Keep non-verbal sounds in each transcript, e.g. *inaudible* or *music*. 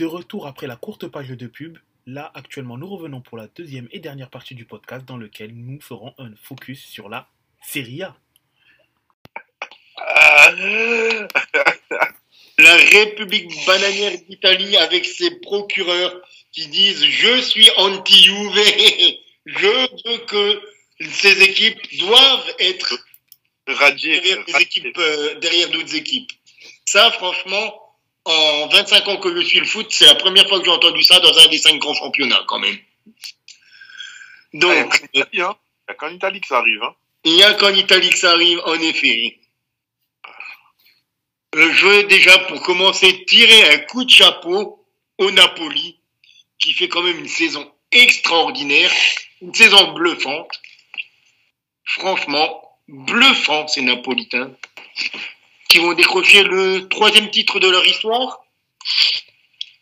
De retour après la courte page de pub, là actuellement nous revenons pour la deuxième et dernière partie du podcast dans lequel nous ferons un focus sur la Serie A. *laughs* La République bananière d'Italie avec ses procureurs qui disent je suis anti-UV, *laughs* je veux que ces équipes doivent être Radier. derrière, des équipes, euh, derrière d'autres équipes. Ça, franchement, en 25 ans que je suis le foot, c'est la première fois que j'ai entendu ça dans un des cinq grands championnats, quand même. Donc, Il n'y a qu'en Italie que ça arrive. Hein. il n'y a qu'en Italie que ça arrive, en effet. Euh, Je veux déjà, pour commencer, tirer un coup de chapeau au Napoli, qui fait quand même une saison extraordinaire, une saison bluffante. Franchement, bluffant ces Napolitains, qui vont décrocher le troisième titre de leur histoire.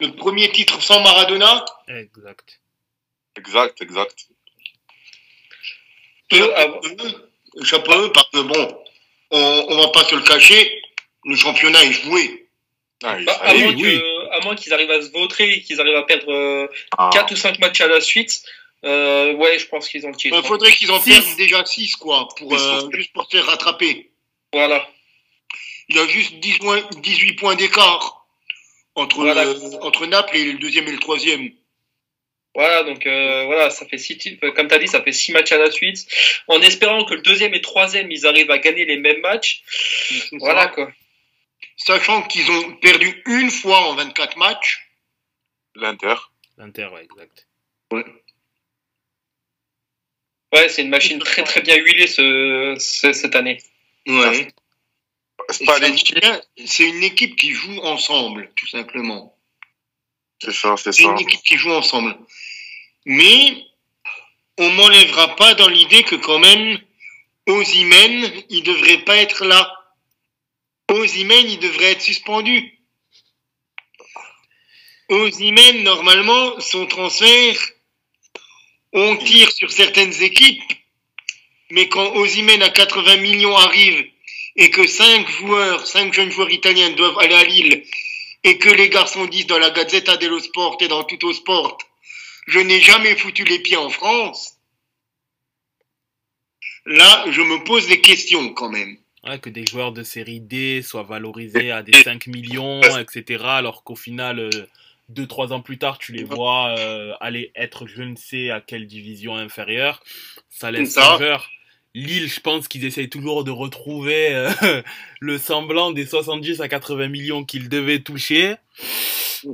Le premier titre sans Maradona. Exact. Exact, exact. Eux, eux, chapeau eux, parce que bon, on, on va pas se le cacher, le championnat est joué. Ah, Bah, à, moins oui, que- à moins qu'ils arrivent à se vautrer et qu'ils arrivent à perdre euh, Ah. 4 ou 5 matchs à la suite, euh, ouais, je pense qu'ils ont le titre. Il faudrait qu'ils en Six. perdent déjà 6, quoi, pour, euh, juste pour se faire rattraper. Voilà. Il y a juste 10 points- 18 points d'écart entre, Voilà. euh, entre Naples et le deuxième et le troisième. Voilà, donc euh, voilà, ça fait six titres, comme tu as dit, ça fait six matchs à la suite. En espérant que le deuxième et troisième, ils arrivent à gagner les mêmes matchs. Voilà ça. quoi. Sachant qu'ils ont perdu une fois en 24 matchs. L'Inter. L'Inter, ouais, exact. Ouais, c'est une machine très très bien huilée ce, ce- cette année. Ouais. C'est C'est une équipe qui joue ensemble, tout simplement. C'est ça, c'est C'est ça. une équipe qui joue ensemble. Mais on m'enlèvera pas dans l'idée que quand même, Ozymen, il devrait pas être là. Ozymen, il devrait être suspendu. Ozymen, normalement, son transfert, on tire sur certaines équipes, mais quand Ozymen à 80 millions arrive et que cinq joueurs, cinq jeunes joueurs italiens doivent aller à Lille et que les garçons disent dans la Gazzetta dello Sport et dans Tutto Sport, je n'ai jamais foutu les pieds en France, là, je me pose des questions quand même. Ouais, que des joueurs de série D soient valorisés à des 5 millions, etc. Alors qu'au final, 2-3 ans plus tard, tu les vois euh, aller être je ne sais à quelle division inférieure. Ça laisse rêveur. Lille, je pense qu'ils essayent toujours de retrouver euh, *laughs* le semblant des 70 à 80 millions qu'ils devaient toucher.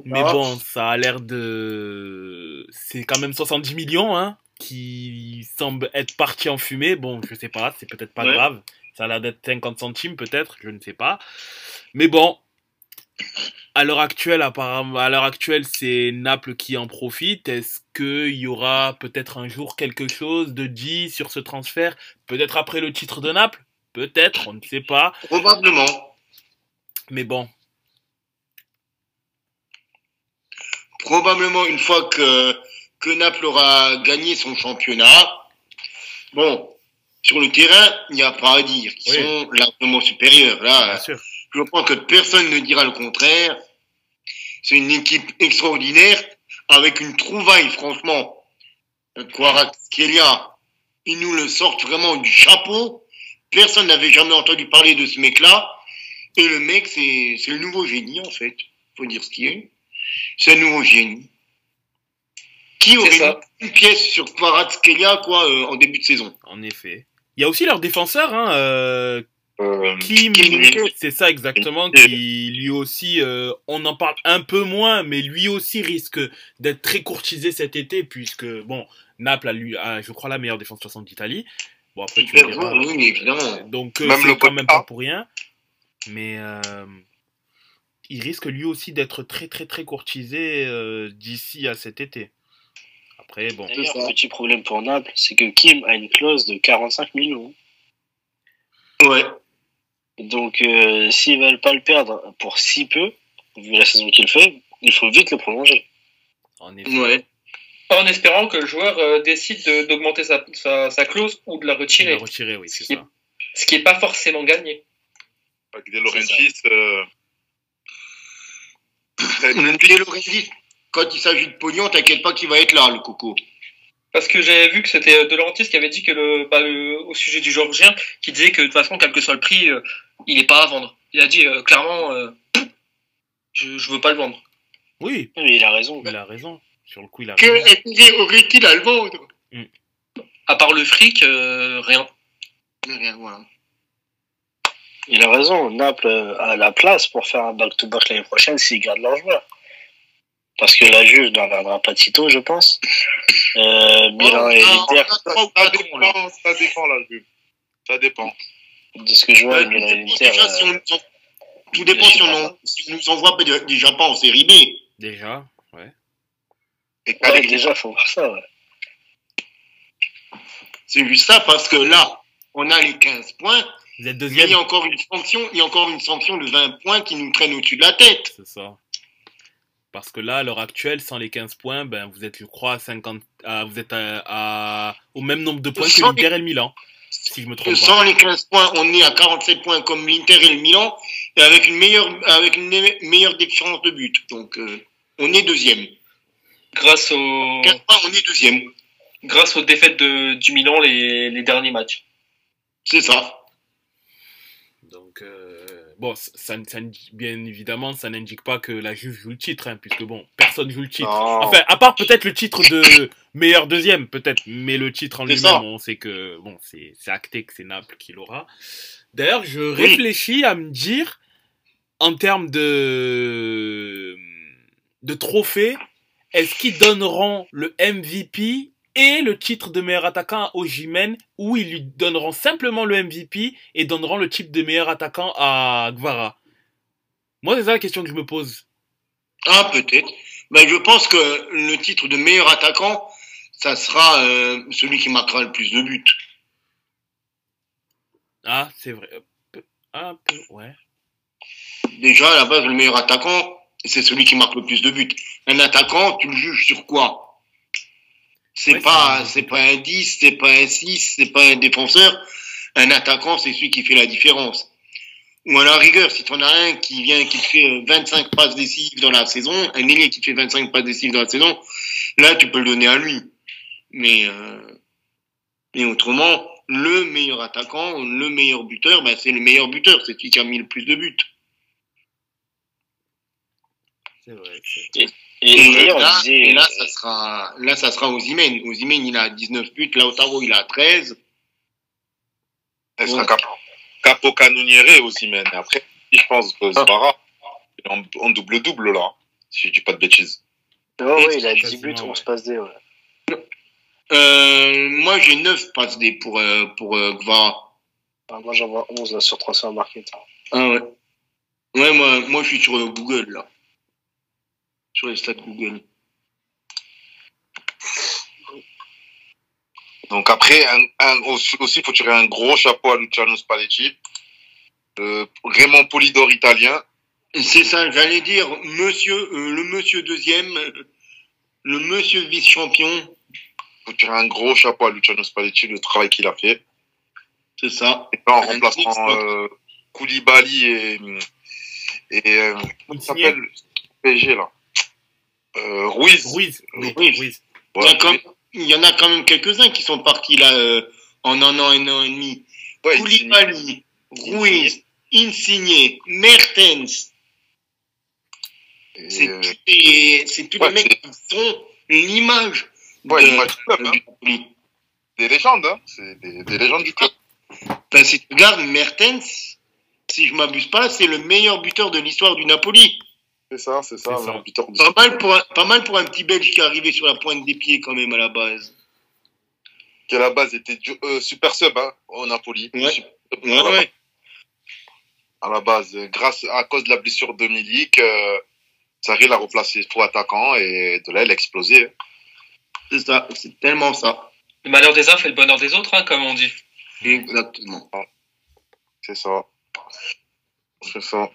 Mais Ah. bon, ça a l'air de... C'est quand même 70 millions, hein, qui semblent être partis en fumée. Bon, je sais pas, c'est peut-être pas Ouais. grave. Ça a l'air d'être 50 centimes, peut-être, je ne sais pas. Mais bon, à l'heure actuelle, apparemment, à l'heure actuelle, c'est Naples qui en profite. Est-ce qu'il y aura peut-être un jour quelque chose de dit sur ce transfert? Peut-être après le titre de Naples? Peut-être, on ne sait pas. Probablement. Mais bon, Probablement une fois que, que Naples aura gagné son championnat. Bon, sur le terrain, il n'y a pas à dire. Ils Oui. sont largement supérieurs. Là, bien sûr. Je crois que personne ne dira le contraire. C'est une équipe extraordinaire avec une trouvaille, franchement. Kvaratskhelia, ils nous le sortent vraiment du chapeau. Personne n'avait jamais entendu parler de ce mec-là. Et le mec, c'est le nouveau génie, en fait. Faut dire ce qui est. C'est un nouveau génie. Qui aurait mis une pièce sur Kvaratskhelia, quoi, euh, en début de saison? En effet. Il y a aussi leur défenseur, hein, euh, Euh, Kim, c'est ça exactement, qui lui aussi, euh, on en parle un peu moins, mais lui aussi risque d'être très courtisé cet été, puisque, bon, Naples a, lui, a, je crois, la meilleure défense 60 d'Italie. Bon, après, tu diras. joueur, oui, évidemment. Donc, euh, Même c'est quand pas pour rien. Mais euh, il risque lui aussi d'être très, très, très courtisé euh, d'ici à cet été. Après, bon. D'ailleurs, petit problème pour Naples, c'est que Kim a une clause de 45 millions. Ouais. Donc, euh, s'ils veulent pas le perdre pour si peu, vu la saison qu'il fait, il faut vite le prolonger. En effet. Ouais. En espérant que le joueur euh, décide de- d'augmenter sa, sa, sa clause ou de la retirer. l'a retiré, oui, c'est Ce qui- ça. Ce qui n'est pas forcément gagné. avec De Laurentiis, euh, Laurentiis, quand il s'agit de pognon, t'inquiète pas qu'il va être là, le coco. Parce que j'avais vu que c'était euh, De Laurentiis qui avait dit que le, bah, le- au sujet du Georgien, qui disait que de toute façon, quel que soit le prix, euh, il est pas à vendre. Il a dit euh, clairement, euh, je, je veux pas le vendre. Oui, Mais il a raison. il a raison. Sur le coup, il a Que raison. intérêt aurait-il à le vendre À part le fric, euh, rien. Mais rien, voilà. Il a raison. Naples a la place pour faire un back-to-back l'année prochaine s'ils gardent leur joueur. Parce que la Juve ne reviendra pas de sitôt, je pense. Euh, Milan et ans, là. dépend, ça dépend la Juve. Ça dépend. De ce que je vois, l'Inter. dépend si euh, on nous en- Tout dépend si on, en- si on nous envoie déjà pas en série B. Déjà, ouais. Et ouais, déjà, faut voir ça. Ouais. C'est juste ça, parce que là, on a les 15 points, Vous êtes deuxième. il y a encore une sanction, il y a encore une sanction de 20 points qui nous traîne au-dessus de la tête. C'est ça. Parce que là, à l'heure actuelle, sans les 15 points, ben, vous êtes, je crois, à 50, à- vous êtes à, à- au même nombre de points que l'Inter et le Milan. Si je me trompe pas. Sans les 15 points, on est à 47 points comme l'Inter et le Milan, et avec une meilleure, avec une me- meilleure différence de but. Donc, euh, on est deuxième. Grâce au, 15 points, on est deuxième. grâce aux défaites de, du Milan les, les derniers matchs. C'est ça. Donc, euh, bon, ça, bien évidemment, ça n'indique pas que la Juve joue le titre, hein, puisque bon, personne joue le titre. Enfin, à part peut-être le titre de meilleur deuxième, peut-être, mais le titre en lui-même, on sait que bon, c'est c'est acté que c'est Naples qui l'aura. D'ailleurs, je réfléchis à me dire, en termes de de trophées, est-ce qu'ils donneront le MVP et le titre de meilleur attaquant au Jimen ou ils lui donneront simplement le MVP et donneront le titre de meilleur attaquant à Guevara Moi, c'est ça la question que je me pose. Ah, peut-être. Mais je pense que le titre de meilleur attaquant, ça sera euh, celui qui marquera le plus de buts. Ah, c'est vrai. Un peu, ouais. Déjà, à la base, le meilleur attaquant, c'est celui qui marque le plus de buts. Un attaquant, tu le juges sur quoi? C'est Ouais, pas, c'est- pas un 10, c'est pas un 6, c'est pas un défenseur. Un attaquant, c'est celui qui fait la différence. Ou à la rigueur, si tu en as un qui vient, qui te fait euh, 25 passes décisives dans la saison, un ailier qui te fait 25 passes décisives dans la saison, là, tu peux le donner à lui. Mais, euh, mais autrement, le meilleur attaquant, le meilleur buteur, ben, c'est le meilleur buteur, c'est celui qui a mis le plus de buts. C'est vrai. Et, on là, disait, et là, ça sera, là, ça sera il a 19 buts. Lautaro, il a 13. Elle sera Ouais. capo, capo canoniere aussi, mais après, je pense que Zvara, il est en, en double-double là, si je dis pas de bêtises. ouais, ouais, il a 10 Quasiment, buts, ouais. 11 passes D. Ouais. Euh, moi, j'ai 9 passes D pour, euh, pour euh, Gvara. Enfin, moi, j'en vois 11 là, sur Transfer Market. hein. Ah ouais. Ouais, moi, moi, je suis sur euh, Google, là. Sur les stats Google. Donc après, un, un- aussi, aussi, faut tirer un gros chapeau à Luciano Spalletti, euh, Raymond Polidor italien. C'est ça, j'allais dire, monsieur, euh, le monsieur deuxième, euh, le monsieur vice-champion. Faut tirer un gros chapeau à Luciano Spalletti, le travail qu'il a fait. C'est ça. Et là, en Un remplaçant euh, Koulibaly et, et comment il s'appelle PSG là euh, Ruiz. Ruiz. Oui, Ruiz. Ruiz. Il y, Ouais, a quand- il y en a quand même quelques-uns qui sont partis là euh, en un an, un an et demi. ouais, Koulibaly, Ruiz, Insigne, Mertens. C'est euh, tous les, c'est tous ouais, les mecs qui sont l'image ouais, de- l'image du club, hein. des légendes, hein. c'est des, des légendes du club. Ben, si tu regardes Mertens, si je m'abuse pas, c'est le meilleur buteur de l'histoire du Napoli. C'est ça, c'est ça, Pas mal, pour un, pas mal pour un petit Belge qui est arrivé sur la pointe des pieds quand même à la base. qui à la base était du- euh, super sub hein, au Napoli. Ouais. Super Ouais, à, la, ouais. à la base, grâce à cause de la blessure de Milik, euh, Sarri l'a replacé faux attaquant et de là il a explosé. C'est ça, c'est tellement ça. Le malheur des uns fait le bonheur des autres, hein, comme on dit. Exactement. C'est ça. C'est ça.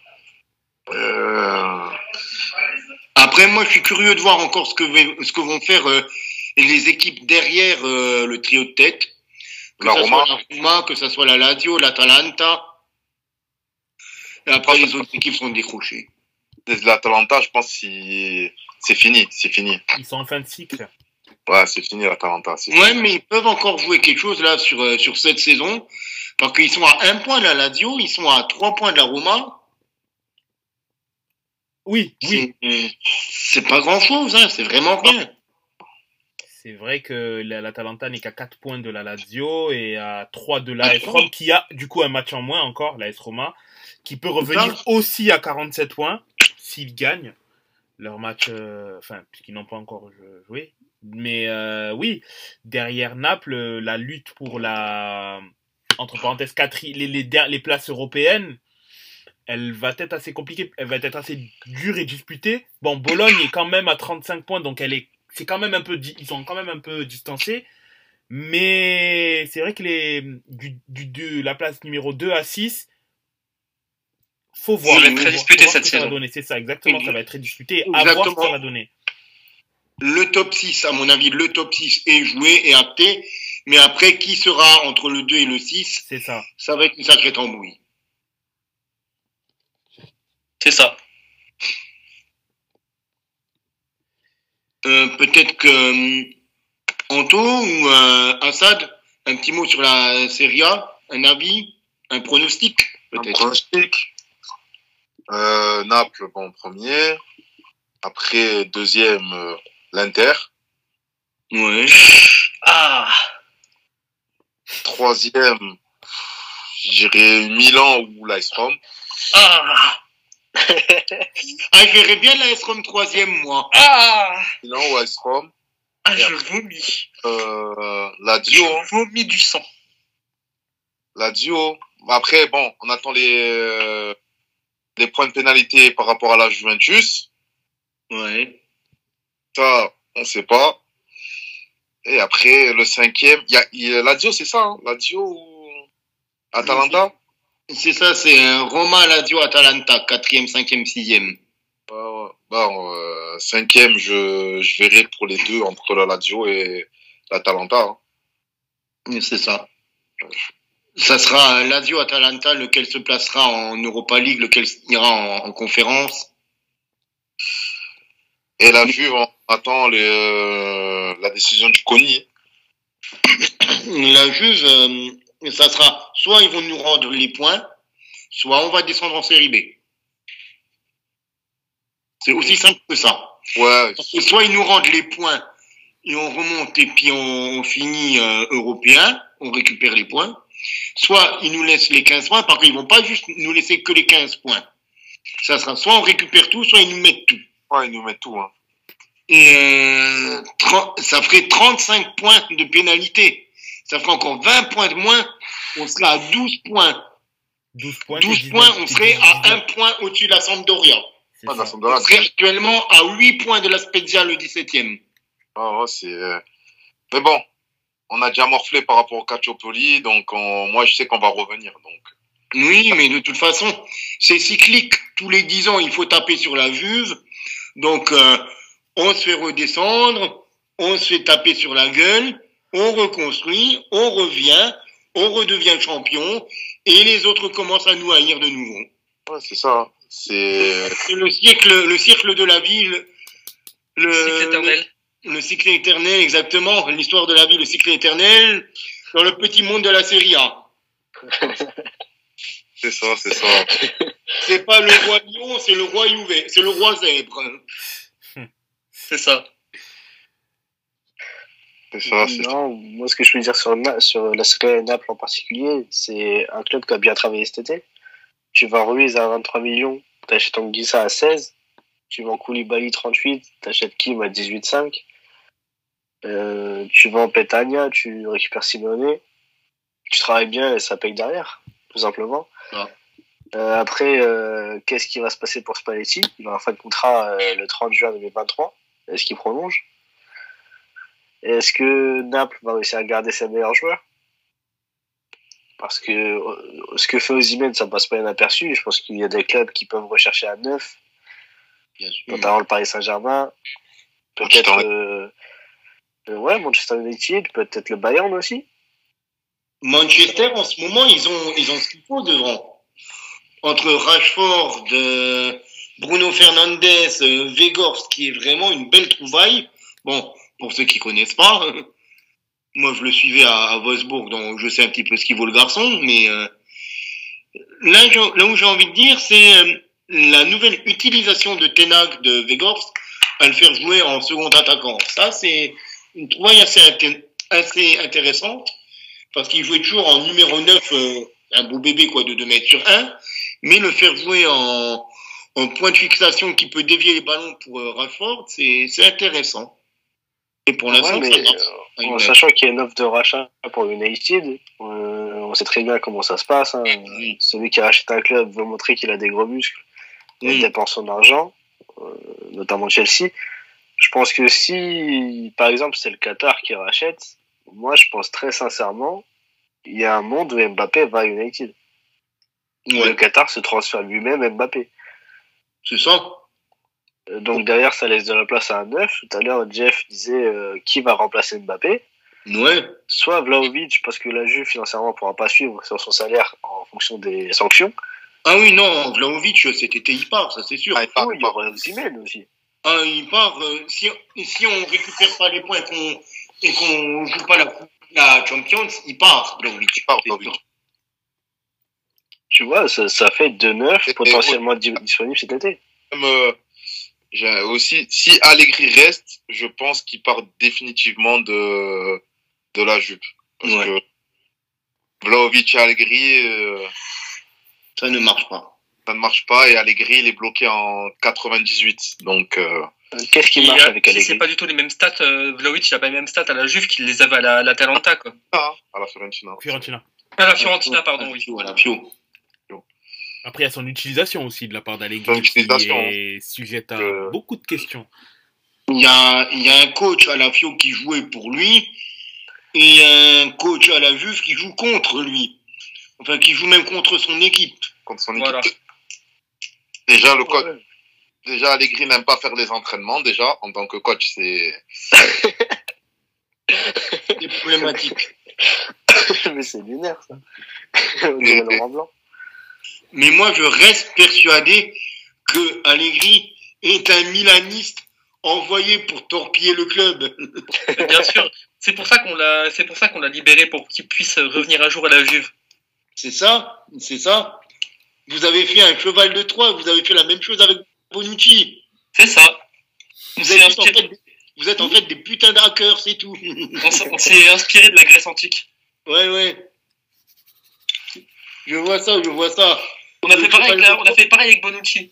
Euh, Après, moi, je suis curieux de voir encore ce que, ce que vont faire euh, les équipes derrière euh, le trio de tête. Que La ça Roma. soit la Roma, que ça soit la Lazio, l'Atalanta. Et après, les autres équipes sont décrochées. L'Atalanta, je pense que c'est fini, c'est fini. Ils sont en fin de cycle. Ouais, c'est fini l'Atalanta. Ouais, fini. mais ils peuvent encore jouer quelque chose là sur, euh, sur cette saison. Parce qu'ils sont à un point de la Lazio, ils sont à trois points de la Roma. Oui, oui. C'est- pas grand chose, hein, c'est vraiment rien. C'est vrai que la- l'Atalanta n'est qu'à 4 points de la Lazio et à 3 de l'AS Rome, qui a du coup un match en moins encore, l'AS Roma, qui peut revenir aussi à 47 points s'ils gagnent leur match, euh, enfin, puisqu'ils n'ont pas encore jou- joué. Mais euh, oui, derrière Naples, la lutte pour la, entre parenthèses, quatri- les, les, les places européennes, elle va être assez compliquée, elle va être assez dure et disputée. Bon, Bologne est quand même à 35 points, donc elle est, c'est quand même un peu, ils sont quand même un peu distancés. Mais c'est vrai que les, du, du, de la place numéro 2 à 6, faut voir. Ça va être très disputé cette saison. C'est ça, exactement. Ça va être très disputé. À voir ce que ça va donner. Le top 6, à mon avis, le top 6 est joué et acté. Mais après, qui sera entre le 2 et le 6, C'est ça. ça va être une sacrée tambouille. C'est ça. Euh, Peut-être que euh, Anto ou euh, Assad, un petit mot sur la Serie A, un avis, un pronostic, Un peut-être. pronostic. Euh, Naples, bon, premier. Après, deuxième, euh, l'Inter. Ouais. Ah, Troisième, je dirais Milan ou Rome. ah, Ah, je verrais bien la S-Rom troisième, moi. ah, Milan ou AS Rome. ah, je vomis. Euh, Lazio. Je vomis du sang. Lazio. Après, bon, on attend les, euh, les points de pénalité par rapport à la Juventus. Ouais. Ça, on sait pas. Et après, le cinquième, il y a, y a Lazio, c'est ça, hein? Lazio ou Atalanta? C'est ça, c'est un Roma, Lazio, Atalanta, quatrième, cinquième, sixième. Ouais. Bon, euh, cinquième, je, je verrai pour les deux entre la Lazio et l'Atalanta. hein. C'est ça. Ça sera Lazio, Atalanta, lequel se placera en Europa League, lequel ira en, en conférence. Et la Juve, on attend les, euh, la décision du CONI. La Juve, euh, ça sera soit ils vont nous rendre les points, soit on va descendre en série B. C'est aussi simple que ça. Ouais, que soit ils nous rendent les points et on remonte et puis on, on finit euh, européen, on récupère les points. Soit ils nous laissent les 15 points, parce qu'ils vont pas juste nous laisser que les 15 points. Ça sera soit on récupère tout, soit ils nous mettent tout. ouais, ils nous mettent tout. Hein. Et euh, 30 ça ferait 35 points de pénalité. Ça ferait encore 20 points de moins. On sera à 12 points. 12 points. 12 c'est 19, points, on serait 19, à 1 point au-dessus de la Sampdoria. Ah, la On serait actuellement à 8 points de la Spezia, le 17e. Ah ouais, c'est. euh, Mais bon, on a déjà morflé par rapport au Calciopoli, donc on- moi je sais qu'on va revenir. Donc Oui, mais de toute façon, c'est cyclique. Tous les 10 ans, il faut taper sur la Juve. Donc, euh, on se fait redescendre, on se fait taper sur la gueule, on reconstruit, on revient, on redevient champion, et les autres commencent à nous haïr de nouveau. ouais, c'est ça. C'est le cycle, le cycle de la vie, le, le- Cycle éternel. le, le cycle éternel, exactement, l'histoire de la vie, le cycle éternel, dans le petit monde de la série A. *laughs* c'est ça, c'est ça. *laughs* C'est pas le roi lion, c'est le roi Juve, c'est le roi zèbre. C'est ça. Ça. Non, moi, ce que je peux dire sur, Na- sur la Serie A Naples en particulier, c'est un club qui a bien travaillé cet été. Tu vends Ruiz à 23 millions, t'achètes Anguissa à 16, tu vends Koulibaly 38, t'achètes Kim à 18,5, euh, tu vends Petagna, tu récupères Simone, tu travailles bien et ça paye derrière, tout simplement. Ah. Euh, après, euh, qu'est-ce qui va se passer pour Spalletti? Il va en fin de contrat euh, le 30 juin 2023. Est-ce qu'il prolonge? Est-ce que Naples va réussir à garder ses meilleurs joueurs? Parce que euh, ce que fait Osimhen, ça passe pas inaperçu. Je pense qu'il y a des clubs qui peuvent rechercher à neuf, Bien sûr. notamment le Paris Saint-Germain, peut-être Manchester euh, euh, ouais, Manchester United, peut-être le Bayern aussi. Manchester, en ce moment, ils ont, ils ont ce qu'il faut devant. Entre Rashford, euh, Bruno Fernandes, euh, Vegors, qui est vraiment une belle trouvaille. Bon, pour ceux qui connaissent pas, moi je le suivais à, Wolfsburg, donc je sais un petit peu ce qu'il vaut le garçon, mais euh, là, là où j'ai envie de dire, c'est euh, la nouvelle utilisation de Tenag de Vegors à le faire jouer en second attaquant. Ça, c'est une trouvaille assez, assez intéressante, parce qu'il jouait toujours en numéro 9, euh, un beau bébé quoi, de 2 mètres sur 1, mais le faire jouer en, en point de fixation qui peut dévier les ballons pour euh, Rashford, c'est intéressant. Et pour l'instant, Ouais, euh, en sachant qu'il y a une offre de rachat pour United, euh, on sait très bien comment ça se passe. hein. Celui qui rachète un club veut montrer qu'il a des gros muscles, il Oui. dépense son argent, euh, notamment Chelsea. Je pense que si, par exemple, c'est le Qatar qui rachète, moi, je pense très sincèrement, il y a un monde où Mbappé va à United. Le Qatar se transfère lui-même Mbappé. c'est ça. Euh, Donc derrière, ça laisse de la place à un neuf. Tout à l'heure, Jeff disait euh, qui va remplacer Mbappé. Ouais. Soit Vlaovic, parce que la Juve financièrement pourra pas suivre sur son salaire en fonction des sanctions. Ah oui, non, Vlaovic, cet été, il part, ça c'est sûr. Ah, il part, Ou il part. Osimhen aussi. Ah, il part. euh, si, si on récupère pas les points qu'on et qu'on joue pas la, la Champions, il part, Vlaovic. Il part, sûr. Tu vois, ça, ça fait deux neufs Et- et potentiellement di- disponibles cet été. Euh, aussi, si Allegri reste, je pense qu'il part définitivement de, de la Juve. Parce Ouais. que Vlaovic et Allegri, euh, Ça ne marche pas. ça ne marche pas et Allegri, il est bloqué en 98. Donc, euh, Euh, Qu'est-ce qui marche a- avec Allegri C'est pas du tout les mêmes stats. Euh, Vlaovic, il a pas les mêmes stats à la Juve qu'il les avait à la, la Talenta, quoi. ah, à la Fiorentina. Fiorentina. À la Fiorentina, pardon, À la oui. Fio, à la Fio. Après, il y a son utilisation aussi de la part Son d'Allegri qui est sujette à Euh, beaucoup de questions. Il y a, il y a un coach à la Fio qui jouait pour lui et un coach à la Juve qui joue contre lui. Enfin, qui joue même contre son équipe. Contre son équipe. Voilà. Déjà, le coach, déjà, Allegri n'aime pas faire les entraînements, déjà, en tant que coach, c'est, *laughs* C'est problématique. *laughs* Mais c'est lunaire, ça. *laughs* On dirait Laurent Blanc. Mais moi, je reste persuadé que Allegri est un Milaniste envoyé pour torpiller le club. *laughs* Bien sûr. C'est pour ça qu'on l'a, c'est pour ça qu'on l'a libéré pour qu'il puisse revenir un jour à la Juve. C'est ça, c'est ça. Vous avez fait un cheval de Troie, vous avez fait la même chose avec Bonucci. C'est ça. Vous êtes, en fait, vous êtes en fait des putains d'hackers, c'est tout. *laughs* on s'est inspiré de la Grèce antique. Ouais, ouais. Je vois ça, je vois ça. On a fait pareil, avec la- on a fait pareil avec Bonucci.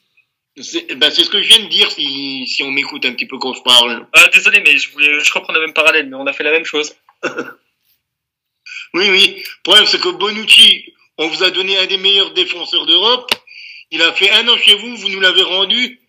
C'est ben, c'est ce que je viens de dire si, si on m'écoute un petit peu quand je parle. Ah, désolé, mais je voulais, je reprends le même parallèle, mais on a fait la même chose. *laughs* Oui, oui. Le problème, c'est que Bonucci, on vous a donné un des meilleurs défenseurs d'Europe. Il a fait un an chez vous, vous nous l'avez rendu.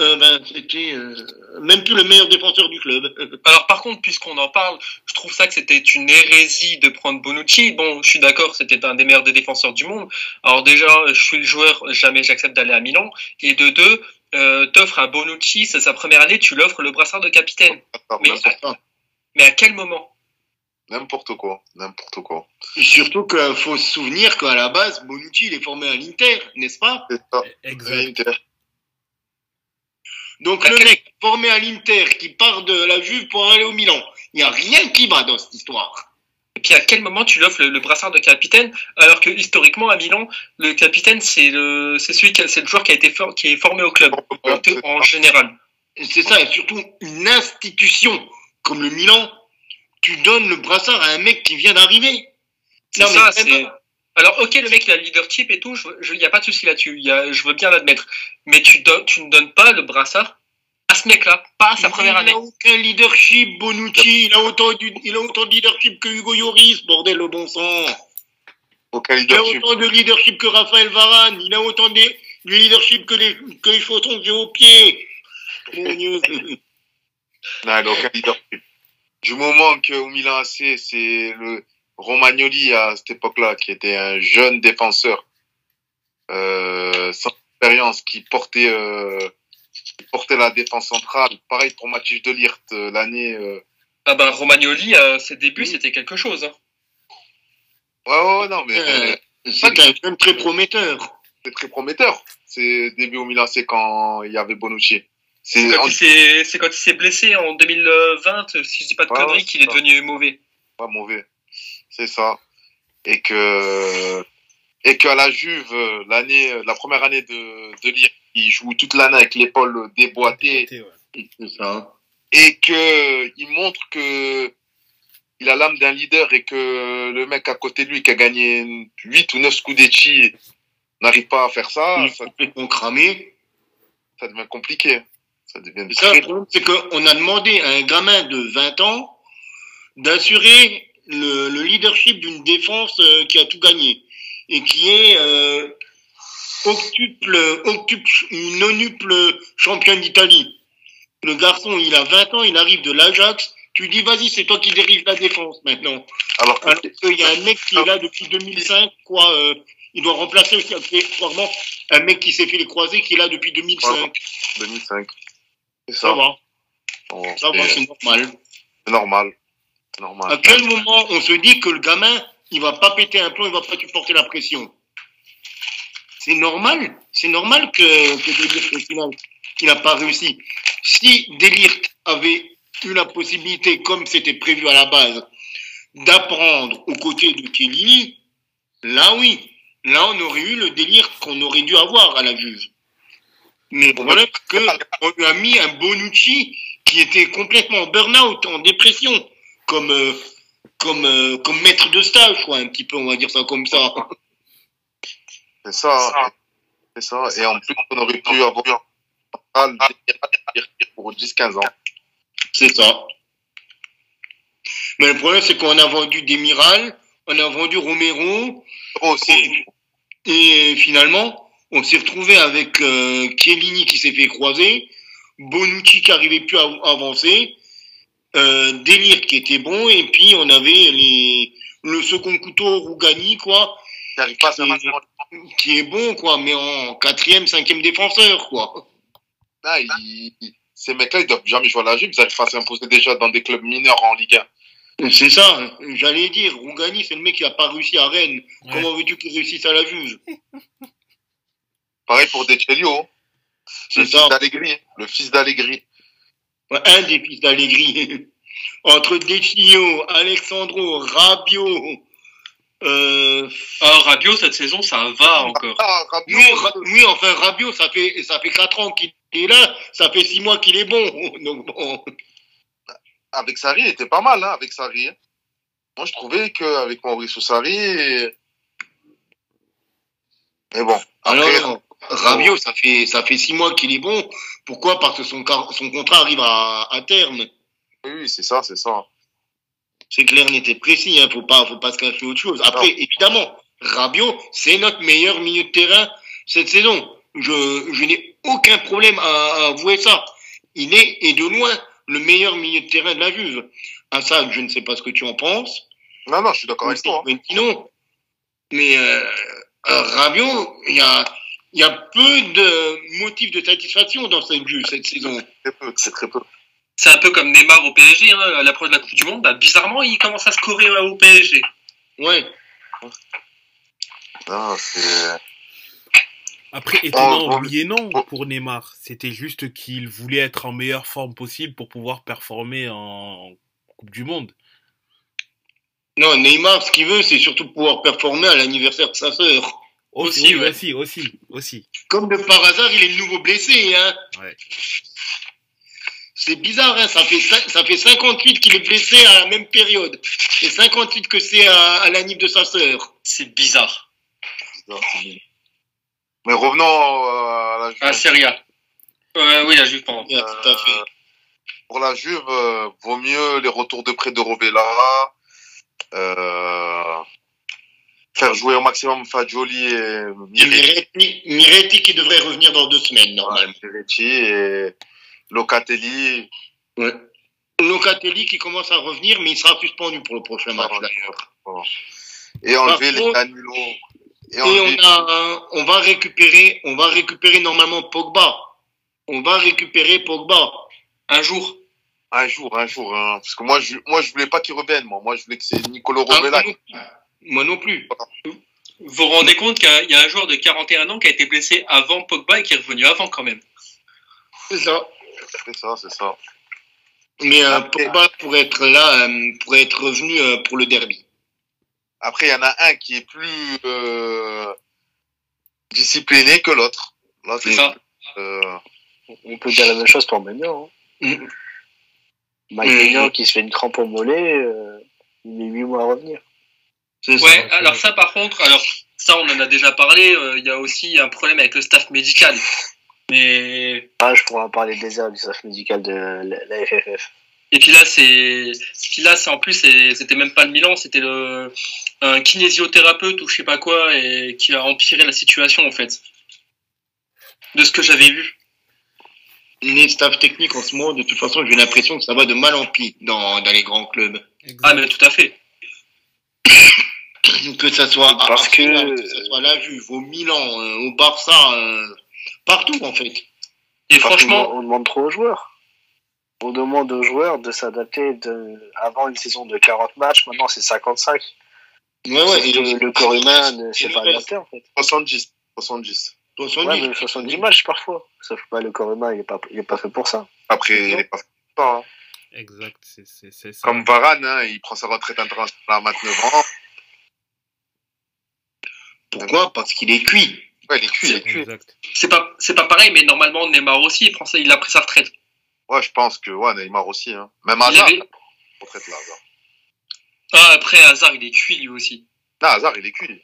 Euh, ben, c'était euh, même plus le meilleur défenseur du club. *laughs* Alors par contre, puisqu'on en parle, je trouve ça que c'était une hérésie de prendre Bonucci. Bon, je suis d'accord, c'était un des meilleurs des défenseurs du monde. Alors déjà, je suis le joueur, jamais j'accepte d'aller à Milan. Et de deux, euh, t'offres à Bonucci, c'est sa première année, tu l'offres le brassard de capitaine. Mais- n'importe, Mais à quel moment? N'importe quoi, n'importe quoi. Et surtout qu'il faut se souvenir qu'à la base, Bonucci, il est formé à l'Inter, n'est-ce pas? C'est ça. Exact. Inter. Donc le mec formé à l'Inter qui part de la Juve pour aller au Milan, il n'y a rien qui va dans cette histoire. Et puis à quel moment tu l'offres le, le brassard de capitaine alors que historiquement à Milan, le capitaine c'est le c'est celui qui a- c'est le joueur qui a été for- qui est formé au club en, en général. C'est ça, et surtout une institution comme le Milan, tu donnes le brassard à un mec qui vient d'arriver. C'est Non, mais ça, c'est. Alors, ok, le mec, il a le leadership et tout, il n'y a pas de souci là-dessus, il je veux bien l'admettre. Mais tu, don- tu ne donnes pas le brassard à ce mec-là, pas à sa première il année. n'a aucun leadership, Bonucci, il a autant, du- il a autant de leadership que Hugo Lloris, bordel le bon sang. Aucun Il a leadership. autant de leadership que Raphaël Varane, il a autant de, de leadership que les, que les chaussons que j'ai aux pieds. *laughs* Mon Dieu. Non, il a aucun leadership. Du moment qu'au Milan AC, c'est le Romagnoli à cette époque-là, qui était un jeune défenseur, euh, sans expérience, qui portait, euh, qui portait la défense centrale. Pareil pour Mathis de Ligt, euh, l'année, euh, Ah bah, Romagnoli, à ses débuts, c'était quelque chose. hein. ouais, ouais, ouais, non, mais, Euh, C'est un jeune très prometteur. c'est très prometteur. C'est début au Milan, c'est quand il y avait Bonucci. C'est C'est quand, il s'est- c'est quand il s'est blessé en 2020, si je dis pas de Ouais, conneries, qu'il est devenu mauvais. pas mauvais. C'est ça. Et que et qu'à la Juve, l'année, la première année de de Lire, il joue toute l'année avec l'épaule déboîtée Ouais. Ça. et que il montre que il a l'âme d'un leader et que le mec à côté de lui qui a gagné 8 ou 9 Scudetti n'arrive pas à faire ça, ça, complètement cramé. ça devient compliqué. Ça devient Et ça, très le problème, c'est qu'on a demandé à un gamin de 20 ans d'assurer le, le leadership d'une défense euh, qui a tout gagné et qui est euh, octuple, octuple nonuple champion d'Italie. Le garçon, il a 20 ans, il arrive de l'Ajax. Tu dis, vas-y, c'est toi qui dérive la défense maintenant. alors que Alors qu'il y a un mec qui est là depuis 2005, quoi. euh, il doit remplacer aussi accessoirement un mec qui s'est fait les croisés qui est là depuis 2005. 2005. C'est Ça ça. va, ça va, c'est normal. c'est normal. Normal. À quel moment on se dit que le gamin, il va pas péter un plomb, il va pas supporter la pression? C'est normal. C'est normal que, que Delirte, au final, il n'a pas réussi. Si Delirte avait eu la possibilité, comme c'était prévu à la base, d'apprendre aux côtés de Chiellini, là oui, là on aurait eu le délire qu'on aurait dû avoir à la Juve. Mais problème, c'est qu'on lui a mis un Bonucci qui était complètement en burn-out, en dépression, comme, euh, comme, euh, comme maître de stage, quoi, un petit peu, on va dire ça comme ça. C'est ça. C'est ça. Et en plus, on aurait pu avoir un pour 10-15 ans. C'est ça. Mais le problème, c'est qu'on a vendu Demiral, on a vendu Romero, Oh, aussi. et finalement, on s'est retrouvé avec euh, Chiellini qui s'est fait croiser, Bonucci qui arrivait plus à avancer, euh, Delire qui était bon, et puis on avait les, le second couteau Rougani, quoi, pas qui est bon, quoi, mais en quatrième, cinquième défenseur, quoi. Il- il- ces mecs-là, ils doivent jamais jouer à la Juve. Ils n'arrivent pas à s'imposer déjà dans des clubs mineurs en Ligue 1. C'est ça, j'allais dire, Rougani, c'est le mec qui a pas réussi à Rennes. Ouais. Comment veux-tu qu'il réussisse à la Juve? Pareil pour Decelio. C'est Le ça. fils d'Allegri. Le fils d'Allegri. Un des fils d'Allegri. *laughs* Entre Decilio, Alexandro, Rabiot, euh, Ah, Rabiot, cette saison, ça va encore. Ah, Rabiot. oui, Ra- oui, enfin, Rabiot, ça fait, ça fait quatre ans qu'il est là, ça fait six mois qu'il est bon. *laughs* Donc, bon. Avec Sarri, il était pas mal, hein, avec Sarri. hein. Moi, je trouvais qu'avec Mauricio Sarri. Mais bon. Après, Rabiot, ça fait, ça fait six mois qu'il est bon. Pourquoi? Parce que son, son contrat arrive à, à terme. oui, c'est ça, c'est ça. C'est clair, n'était précis, hein, faut pas, faut pas se cacher autre chose. Après, évidemment, Rabiot, c'est notre meilleur milieu de terrain cette saison. Je, je n'ai aucun problème à, à avouer ça. Il est, et de loin, le meilleur milieu de terrain de la Juve. À ça, je ne sais pas ce que tu en penses. Non, non, je suis d'accord avec toi. hein. Valentino. Mais, euh, Rabiot, il y a, il y a peu de motifs de satisfaction dans cette Juve cette saison. Peu, c'est très peu. C'est un peu comme Neymar au PSG, hein, à l'approche de la Coupe du Monde. Bah, bizarrement, il commence à scorer euh, au PSG. Ouais. Non, c'est. Après, étonnant, Oh, oui et non pour Neymar. C'était juste qu'il voulait être en meilleure forme possible pour pouvoir performer en Coupe du Monde. Non, Neymar, ce qu'il veut, c'est surtout pouvoir performer à l'anniversaire de sa sœur. Aussi, Aussi, oui, ouais. aussi, aussi, aussi. Comme de par hasard, il est de nouveau blessé, hein. Ouais. C'est bizarre, hein. Ça fait, ça fait 58 qu'il est blessé à la même période. Et 58 que c'est à, à l'anniv de sa sœur. C'est bizarre. Mais revenons euh, à la Juve. Ah, Serie A. Euh, oui, la Juve, pardon. Yeah, tout à fait. Euh, Pour la Juve, euh, vaut mieux les retours de près de Rovella. Faire jouer au maximum Fagioli et Miretti. Miretti, qui devrait revenir dans deux semaines, normalement. Miretti et Locatelli. Ouais. Locatelli qui commence à revenir, mais il sera suspendu pour le prochain match, d'ailleurs. Et enlever les Danilo. Et Et enlever on a, on va récupérer, on va récupérer normalement Pogba. On va récupérer Pogba. Un jour. un jour, un jour. hein. Parce que moi, je, moi, je voulais pas qu'il revienne. Moi, moi, je voulais que c'est Nicolo Rovella. Moi non plus. Vous vous rendez compte qu'il y a- un joueur de 41 ans qui a été blessé avant Pogba et qui est revenu avant quand même. C'est ça. C'est ça, c'est ça. Mais euh, Après- Pogba pourrait être là, euh, pourrait être revenu euh, pour le derby. Après, il y en a un qui est plus euh, discipliné que l'autre. Là, C'est ça. euh, On peut dire la même chose pour Maignan. Hein. Mm. Mike Mm. Qui se fait une crampe au mollet, euh, il met 8 mois à revenir. Ça. Ouais, alors ça par contre, alors ça on en a déjà parlé, euh, il y a aussi un problème avec le staff médical. Mais Ah, je pourrais en parler des heures du staff médical de la, FFF. et puis là c'est puis là c'est en plus c'est- c'était même pas le Milan, c'était le un kinésiothérapeute ou je sais pas quoi et qui a empiré la situation en fait. De ce que j'avais vu. Les staff techniques en ce moment, de toute façon, j'ai l'impression que ça va de mal en pis dans, dans les grands clubs. Ah mais tout à fait. *coughs* Que ça soit à Parce que- Arsenal, que ça soit à la Juve, au Milan, euh, au Barça, euh, partout en fait. Et Parce franchement, on demande trop aux joueurs. On demande aux joueurs de s'adapter de, avant une saison de 40 matchs, maintenant c'est 55. Ouais, ouais. et que le corps humain ne s'est pas le adapté en fait. 70. 70. 70. Ouais, mais 70 matchs parfois. Sauf que bah, le corps humain il est pas, il est pas fait pour ça. Après, il est pas fait pour ça, hein. Exact, c'est c'est- c'est ça. Comme Varane, hein, il prend sa retraite internationale à 29 ans. Pourquoi? Parce qu'il est cuit. Ouais, il est cuit, il est cuit. Exact. c'est pas c'est pas pareil, mais normalement Neymar aussi, il prend ça, il a pris sa retraite. Ouais, je pense que ouais, Neymar aussi. Hein. Même Hazard, avait- retraite là, Hazard. Ah, après Hazard, il est cuit lui aussi. Non, Hazard, il est cuit.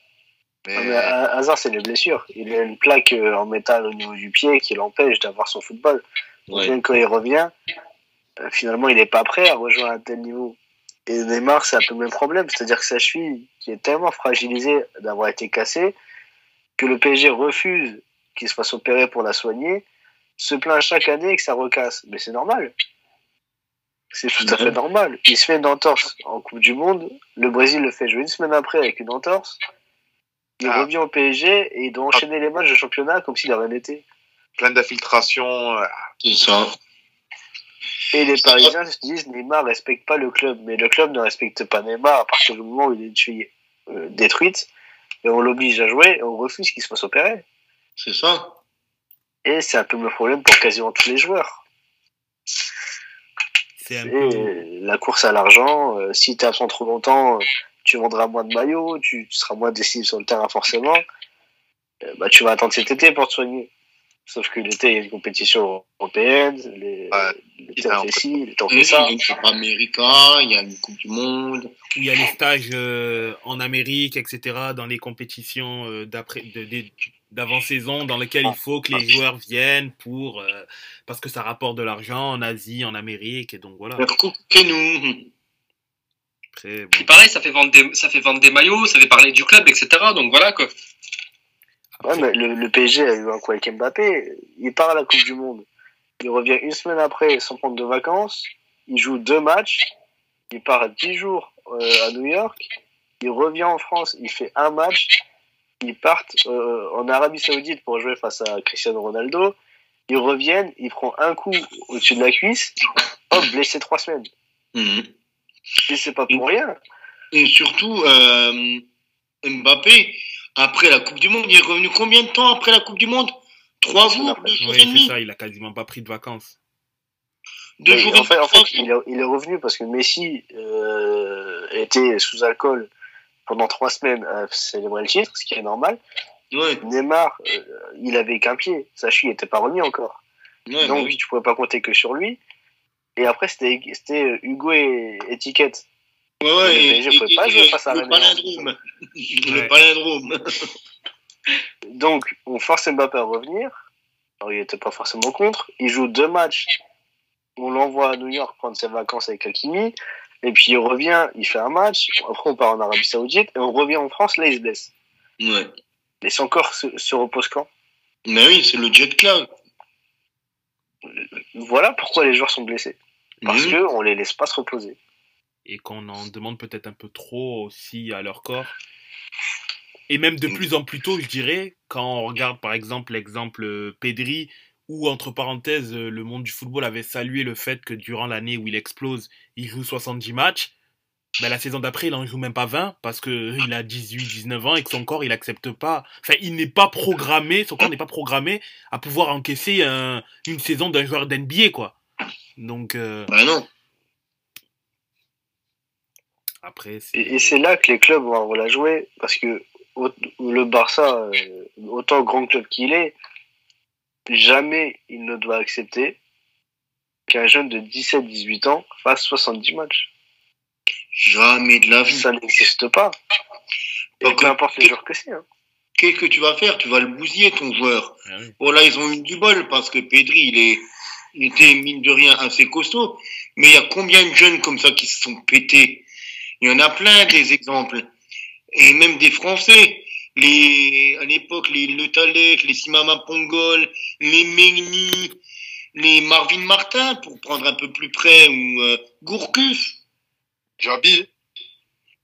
Mais, Ah, mais Ha- Hazard c'est les blessures. Il a une plaque euh, en métal au niveau du pied qui l'empêche d'avoir son football. Donc, Ouais. Même quand il revient, euh, finalement il n'est pas prêt à rejoindre un tel niveau. Et Neymar c'est un peu le même problème, c'est-à-dire que sa cheville qui est tellement fragilisée d'avoir été cassée que le PSG refuse qu'il se fasse opérer pour la soigner, se plaint chaque année que ça recasse. Mais c'est normal. C'est tout à fait normal. Il se fait une entorse en Coupe du Monde, le Brésil le fait jouer une semaine après avec une entorse. Il Ah. revient au PSG et il doit enchaîner les matchs de championnat comme s'il avait rien été. plein d'infiltrations. euh, C'est ça. Et les Parisiens se disent Neymar respecte pas le club, mais le club ne respecte pas Neymar à partir du moment où il est une cheville euh, détruite et on l'oblige à jouer et on refuse qu'il se fasse opérer. C'est ça. Et c'est un peu le problème pour quasiment tous les joueurs. C'est un peu. la course à l'argent, euh, si tu es absent trop longtemps, euh, tu vendras moins de maillots, tu, tu seras moins décisif sur le terrain forcément. Euh, bah, tu vas attendre cet été pour te soigner. Sauf que l'été, il y a une compétition européenne, les, Ouais. l'été on fait ci, l'été on fait Oui, ça. il y a América, il y a une Coupe du Monde. Il y a les stages euh, en Amérique, etc., dans les compétitions euh, d'après, d'avant-saison, dans lesquelles il faut que les joueurs viennent pour. euh, parce que ça rapporte de l'argent en Asie, en Amérique, et donc voilà. Que nous. Après, Puis bon. pareil, ça fait vendre des, ça fait vendre des maillots, ça fait parler du club, etc. Donc voilà quoi. Ouais, mais le, le PSG a eu un coup avec Mbappé. Il part à la Coupe du Monde. Il revient une semaine après sans prendre de vacances. Il joue deux matchs. Il part dix jours euh, à New York. Il revient en France. Il fait un match. Ils partent euh, en Arabie Saoudite pour jouer face à Cristiano Ronaldo. Ils reviennent. Il prend un coup au-dessus de la cuisse. Hop, blessé trois semaines. Mhm. Et c'est pas pour rien. Et surtout, euh, Mbappé, après la Coupe du Monde, il est revenu combien de temps après la Coupe du Monde? Trois jours, deux jours et demi ça, il a quasiment pas pris de vacances. Deux Mais jours et en fait, en fait il, est, il est revenu parce que Messi euh, était sous alcool pendant trois semaines à célébrer le titre, ce qui est normal. Ouais, Neymar, euh, il avait qu'un pied, sa cheville n'était pas remis encore. ouais, bah Donc oui. tu pouvais pas compter que sur lui. Et après, c'était Hugo et Étiquette. Ouais, ouais, et- et- pouvait et- pas jouer et- face à le palindrome. *laughs* Ouais. Le palindrome. *laughs* Donc on force Mbappé à revenir. Alors il était pas forcément contre. Il joue deux matchs. On l'envoie à New York prendre ses vacances avec Hakimi. Et puis il revient, il fait un match. Après on part en Arabie Saoudite. Et on revient en France, là il se blesse. Ouais. Mais son corps se, se repose quand? Mais oui, c'est le jet cloud. Voilà pourquoi les joueurs sont blessés. Parce Mhm. que on les laisse pas se reposer. Et qu'on en demande peut-être un peu trop aussi à leur corps. Et même de plus en plus tôt, je dirais, quand on regarde par exemple l'exemple euh, Pedri, où entre parenthèses, euh, le monde du football avait salué le fait que durant l'année où il explose, il joue 70 matchs. Ben, la saison d'après, il en joue même pas 20 parce que il a 18, 19 ans et que son corps, il accepte pas. Enfin, il n'est pas programmé, son corps n'est pas programmé à pouvoir encaisser un- une saison d'un joueur d'NBA, quoi. Donc, euh, Bah non. Après. Et, et c'est là que les clubs vont avoir la jouer, parce que le Barça, euh, autant grand club qu'il est, jamais il ne doit accepter qu'un jeune de 17-18 ans fasse 70 matchs. Jamais de la vie. Ça n'existe pas. Et peu importe les joueurs que c'est. Hein. Qu'est-ce que tu vas faire? Tu vas le bousiller, ton joueur. Ah oui. Bon, là, ils ont eu du bol parce que Pedri, il, est, il était, mine de rien, assez costaud. Mais il y a combien de jeunes comme ça qui se sont pétés? Il y en a plein des exemples. Et même des Français. Les, à l'époque, les Le Talek, les Simama Pongol, les Megni, les Marvin Martin, pour prendre un peu plus près, ou euh, Gourcuff, Jabi,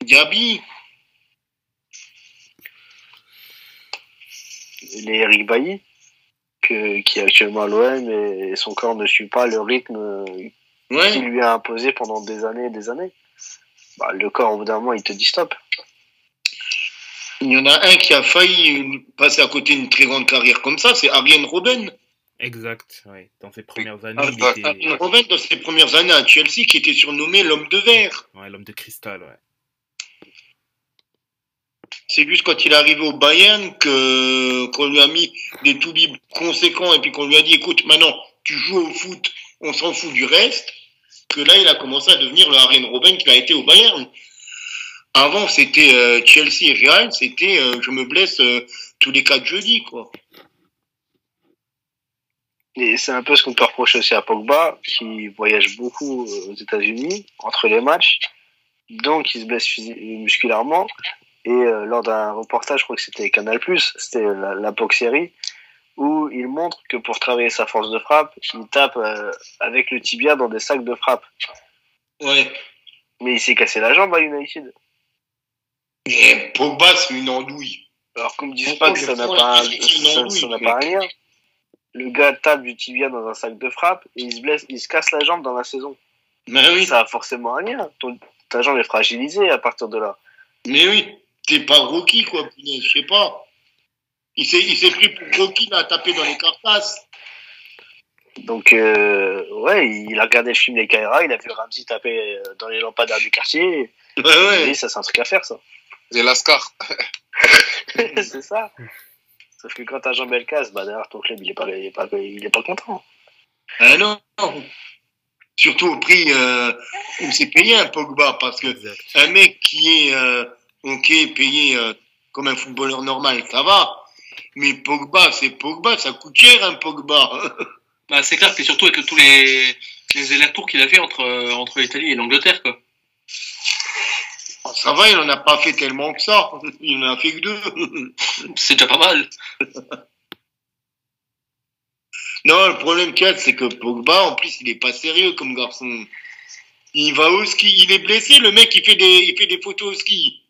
Diaby. Les Eric Bailly, que, qui est actuellement à l'OM, et, et son corps ne suit pas le rythme Ouais. qu'il lui a imposé pendant des années et des années. Bah, le corps, au bout d'un moment, il te dit stop. Il y en a un qui a failli passer à côté d'une très grande carrière comme ça, c'est Ariane Robben. Exact, ouais. Dans ses premières années, Ah, il était Ariane Robben, dans ses premières années à Chelsea, qui était surnommé l'homme de verre. ouais, l'homme de cristal, ouais. C'est juste quand il est arrivé au Bayern que qu'on lui a mis des toubibs conséquents et puis qu'on lui a dit écoute maintenant tu joues au foot, on s'en fout du reste, que là il a commencé à devenir le Ariane Robben qu'il a été au Bayern. Avant c'était euh, Chelsea et Real, c'était euh, je me blesse euh, tous les quatre jeudis quoi. Et c'est un peu ce qu'on peut reprocher aussi à Pogba, qui voyage beaucoup aux États-Unis entre les matchs, donc il se blesse musculairement. Et lors d'un reportage, je crois que c'était Canal+, c'était la, la série, où il montre que pour travailler sa force de frappe, il tape euh, avec le tibia dans des sacs de frappe. Ouais. Mais il s'est cassé la jambe à United. Mais Pogba c'est une andouille. Alors qu'on me dise pas que ça n'a pas, un- ça- ça n'a pas lien. Le gars tape du tibia dans un sac de frappe et il se blesse, il se casse la jambe dans la saison. Mais oui, Ça a forcément un lien. Ton- ta jambe est fragilisée à partir de là. mais oui, t'es pas Rocky quoi, je sais pas. Il s'est pris pour Rocky là, à taper dans les carcasses. Donc, euh, ouais, il a regardé le film Les Kaira, il a vu Ramsey taper euh, dans les lampadaires du quartier. Ouais, ouais. ça, c'est un truc à faire, ça. c'est Lascar. *laughs* c'est ça. Sauf que quand ta jambe elle casse, bah derrière ton club, il est pas, il est pas, il est pas content. Ah non, non. Surtout au prix euh, où c'est payé un Pogba, parce que un mec qui est euh, payé euh, comme un footballeur normal, ça va. Mais Pogba, c'est Pogba, ça coûte cher un Pogba. *laughs* Bah, c'est clair que surtout avec tous les, les allers-retours qu'il a fait entre, euh, entre l'Italie et l'Angleterre, quoi. ça va, il en a pas fait tellement que ça. *laughs* Il en a fait que deux. *laughs* C'est déjà pas mal. non, le problème qu'il y a, c'est que Pogba, en plus, il est pas sérieux comme garçon. Il va au ski, il est blessé, le mec, il fait des, il fait des photos au ski.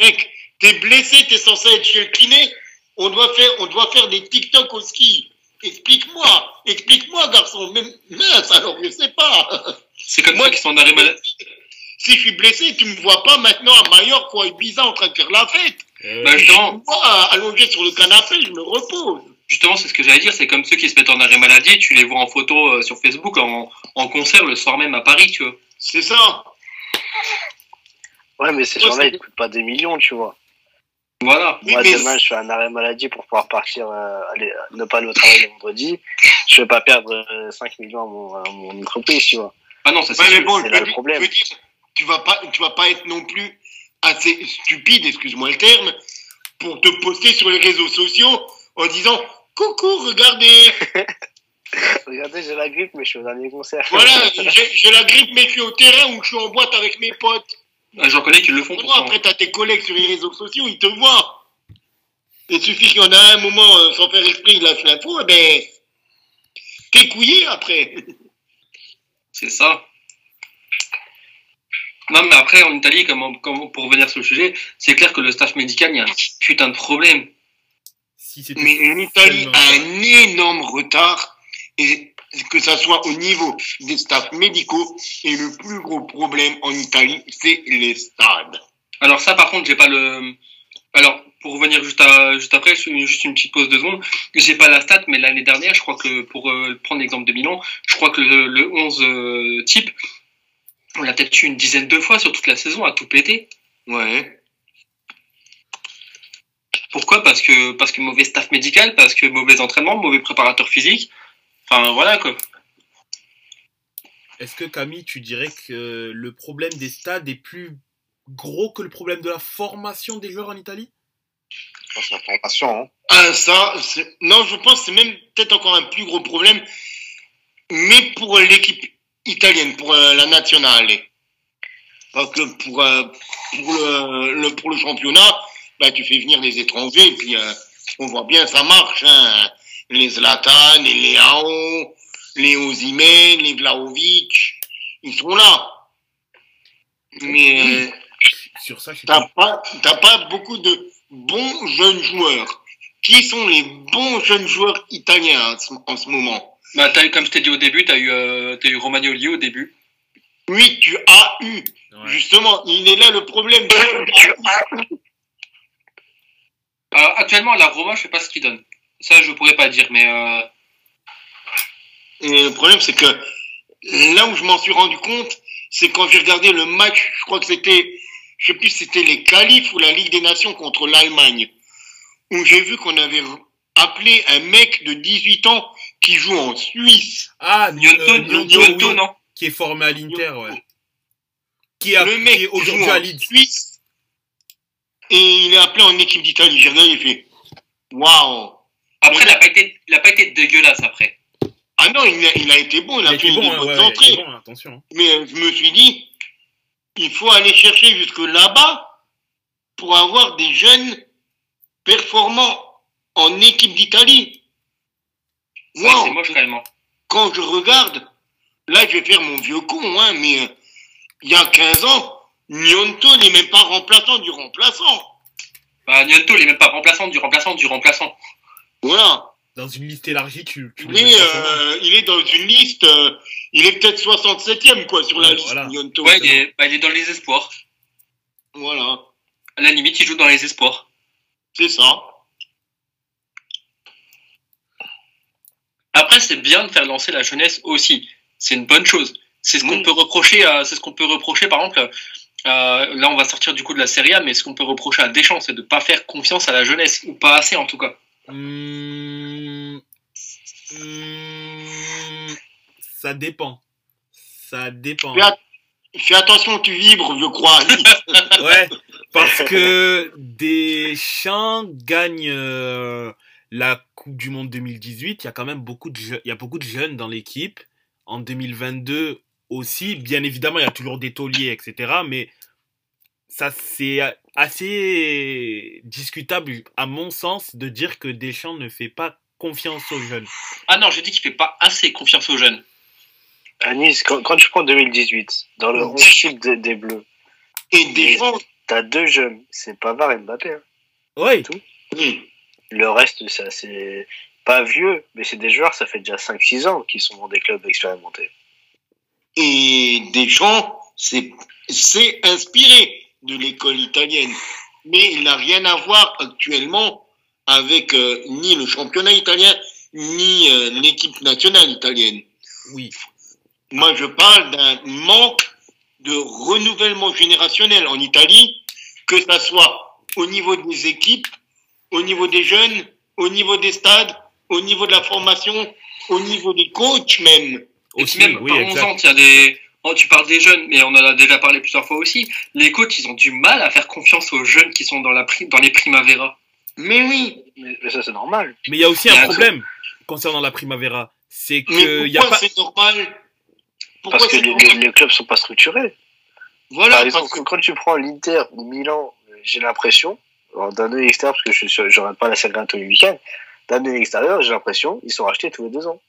mec, t'es blessé, t'es censé être chez le kiné. On doit faire, on doit faire des TikTok au ski. Explique-moi, explique-moi, garçon. Mais mince, alors je sais pas. C'est comme Moi, qui sont en arrêt maladie. Si je suis blessé, tu me vois pas maintenant à Mallorca ou à Ibiza en train de faire la fête. Euh, Bah, justement, me vois allongé sur le canapé, je me repose. justement, c'est ce que j'allais dire. C'est comme ceux qui se mettent en arrêt maladie. Tu les vois en photo euh, sur Facebook en, en concert le soir même à Paris, tu vois. C'est ça. Ouais, mais ces gens-là, ils te coûtent pas des millions, tu vois. Voilà. Moi, mais demain, je fais un arrêt maladie pour pouvoir partir, euh, aller, ne pas aller au travail le vendredi. Je vais pas perdre euh, 5 millions à mon, à mon entreprise, tu vois. Ah non, ça c'est Ouais, bon, le problème. je veux dire, tu vas pas, tu vas pas être non plus assez stupide, excuse-moi le terme, pour te poster sur les réseaux sociaux en disant coucou, regardez, *laughs* Regardez, j'ai la grippe, mais je suis au dernier concert. voilà, *laughs* j'ai j'ai la grippe, mais je suis au terrain ou je suis en boîte avec mes potes. Ah, J'en connais qui le font pourtant. après, t'as tes collègues sur les réseaux sociaux, ils te voient. Il suffit qu'il y en a un moment, euh, sans faire exprès, il lâche l'info, eh ben, t'es couillé après. *laughs* C'est ça. Non, mais après, en Italie, comme, comme pour revenir sur le sujet, c'est clair que le staff médical, il y a un putain de problème. si Mais l'Italie a un énorme retard et que ça soit au niveau des staffs médicaux. Et le plus gros problème en Italie, c'est les stades. Alors ça, par contre, j'ai pas le. Alors, pour revenir juste, à, juste après, juste une petite pause de secondes, j'ai pas la stat, mais l'année dernière, je crois que, pour euh, prendre l'exemple de Milan, je crois que le, le 11 euh, type, on l'a peut-être eu une dizaine de fois sur toute la saison, à tout péter. Ouais. Pourquoi? Parce que, parce que mauvais staff médical, parce que mauvais entraînement, mauvais préparateur physique. Enfin, voilà quoi. Est-ce que Camille, tu dirais que le problème des stades est plus gros que le problème de la formation des joueurs en Italie? Je pense que la formation, hein. Ah, ça, c'est- non, je pense que c'est même peut-être encore un plus gros problème, mais pour l'équipe italienne, pour euh, la nationale. Parce que pour, euh, pour, le, le- pour le championnat, bah, tu fais venir les étrangers, et puis euh, on voit bien, ça marche. Hein. Les Zlatan, les Leao, les Osimhen, les Vlaovic, ils sont là. Mais euh, Sur ça, je suis t'as pas, t'as pas beaucoup de bons jeunes joueurs. Qui sont les bons jeunes joueurs italiens en ce, en ce moment? Bah, t'as eu, comme je t'ai dit au début, t'as eu, euh, t'as eu Romagnoli au début. Oui, tu as eu. Ouais. Justement, il est là le problème. Euh, actuellement, la Roma, je sais pas ce qu'il donne. Ça, je pourrais pas dire, mais euh, le problème, c'est que là où je m'en suis rendu compte, c'est quand j'ai regardé le match, je crois que c'était, je sais plus si c'était les qualifs ou la Ligue des Nations contre l'Allemagne, où j'ai vu qu'on avait appelé un mec de 18 ans qui joue en Suisse. Ah, Gnonto, euh, non qui est formé à l'Inter, ouais. Qui, a, le mec est qui joue aujourd'hui à en Leeds. Suisse et il est appelé en équipe d'Italie. J'ai regardé, il fait waouh. Après, il a pas été, il a pas été dégueulasse après. Ah non, il a, il a été bon, il Il a, fait été des bon, hein, bonnes ouais, ouais, entrées. bon, hein, attention. Mais je me suis dit, il faut aller chercher jusque là-bas pour avoir des jeunes performants en équipe d'Italie. Que Wow. C'est moche quand je regarde, là je vais faire mon vieux con, hein, mais euh, il y a 15 ans, Nyonto n'est même pas remplaçant du remplaçant. Bah, Gnonto, il est même pas remplaçant du remplaçant du remplaçant. Voilà. Dans une liste élargie, tu, est, euh, il est dans une liste, euh, il est peut-être 67e quoi sur la Ouais, liste, voilà. Nyonto. Ouais, il est, bah, il est dans les espoirs. Voilà, À la limite, il joue dans les espoirs. c'est ça. Après, c'est bien de faire lancer la jeunesse aussi. C'est une bonne chose. C'est ce qu'on Oui. peut reprocher. À, c'est ce qu'on peut reprocher, par exemple. euh, là, on va sortir du coup de la Serie A, mais ce qu'on peut reprocher à Deschamps, c'est de pas faire confiance à la jeunesse ou pas assez en tout cas. Hmm, hmm, ça dépend. Ça dépend. Fais, at- fais attention, tu vibres, je crois. *laughs* Ouais, parce que Deschamps gagne euh, la Coupe du Monde 2018. Il y a quand même beaucoup de, il y a beaucoup de jeunes dans l'équipe. En 2022 aussi, bien évidemment, il y a toujours des tauliers, etc. Mais ça, c'est assez discutable, à mon sens, de dire que Deschamps ne fait pas confiance aux jeunes. Ah non, j'ai dit qu'il fait pas assez confiance aux jeunes. À Nice, quand, quand tu prends 2018, dans le 11 type des, des Bleus, Et des gens, t'as deux jeunes, c'est Pavard et Mbappé. hein. Ouais, oui, Le reste, ça c'est pas vieux, mais c'est des joueurs, ça fait déjà 5-6 ans qu'ils sont dans des clubs expérimentés. et Deschamps s'est inspiré de l'école italienne. Mais il n'a rien à voir actuellement avec euh, ni le championnat italien, ni euh, l'équipe nationale italienne. oui. Moi, je parle d'un manque de renouvellement générationnel en Italie, que ça soit au niveau des équipes, au niveau des jeunes, au niveau des stades, au niveau de la formation, au niveau des coachs même. Et Aussi, puis même, oui, parlons-en, exact. il y a des. Oh, tu parles des jeunes, mais on en a déjà parlé plusieurs fois aussi. Les coachs, ils ont du mal à faire confiance aux jeunes qui sont dans, la pri- dans les primaveras. Mais oui, Mais, mais ça, c'est normal. Mais il y a aussi Il y a un un problème concernant la Primavera. C'est que il a pas. c'est normal? Pourquoi Parce que les, normal? les- les clubs sont pas structurés. Voilà, Par exemple, parce que quand tu prends l'Inter ou Milan, j'ai l'impression, d'un œil extérieur, parce que je suis- je regarde pas la A tous les week-ends, d'un œil extérieur, j'ai l'impression ils sont rachetés tous les deux ans.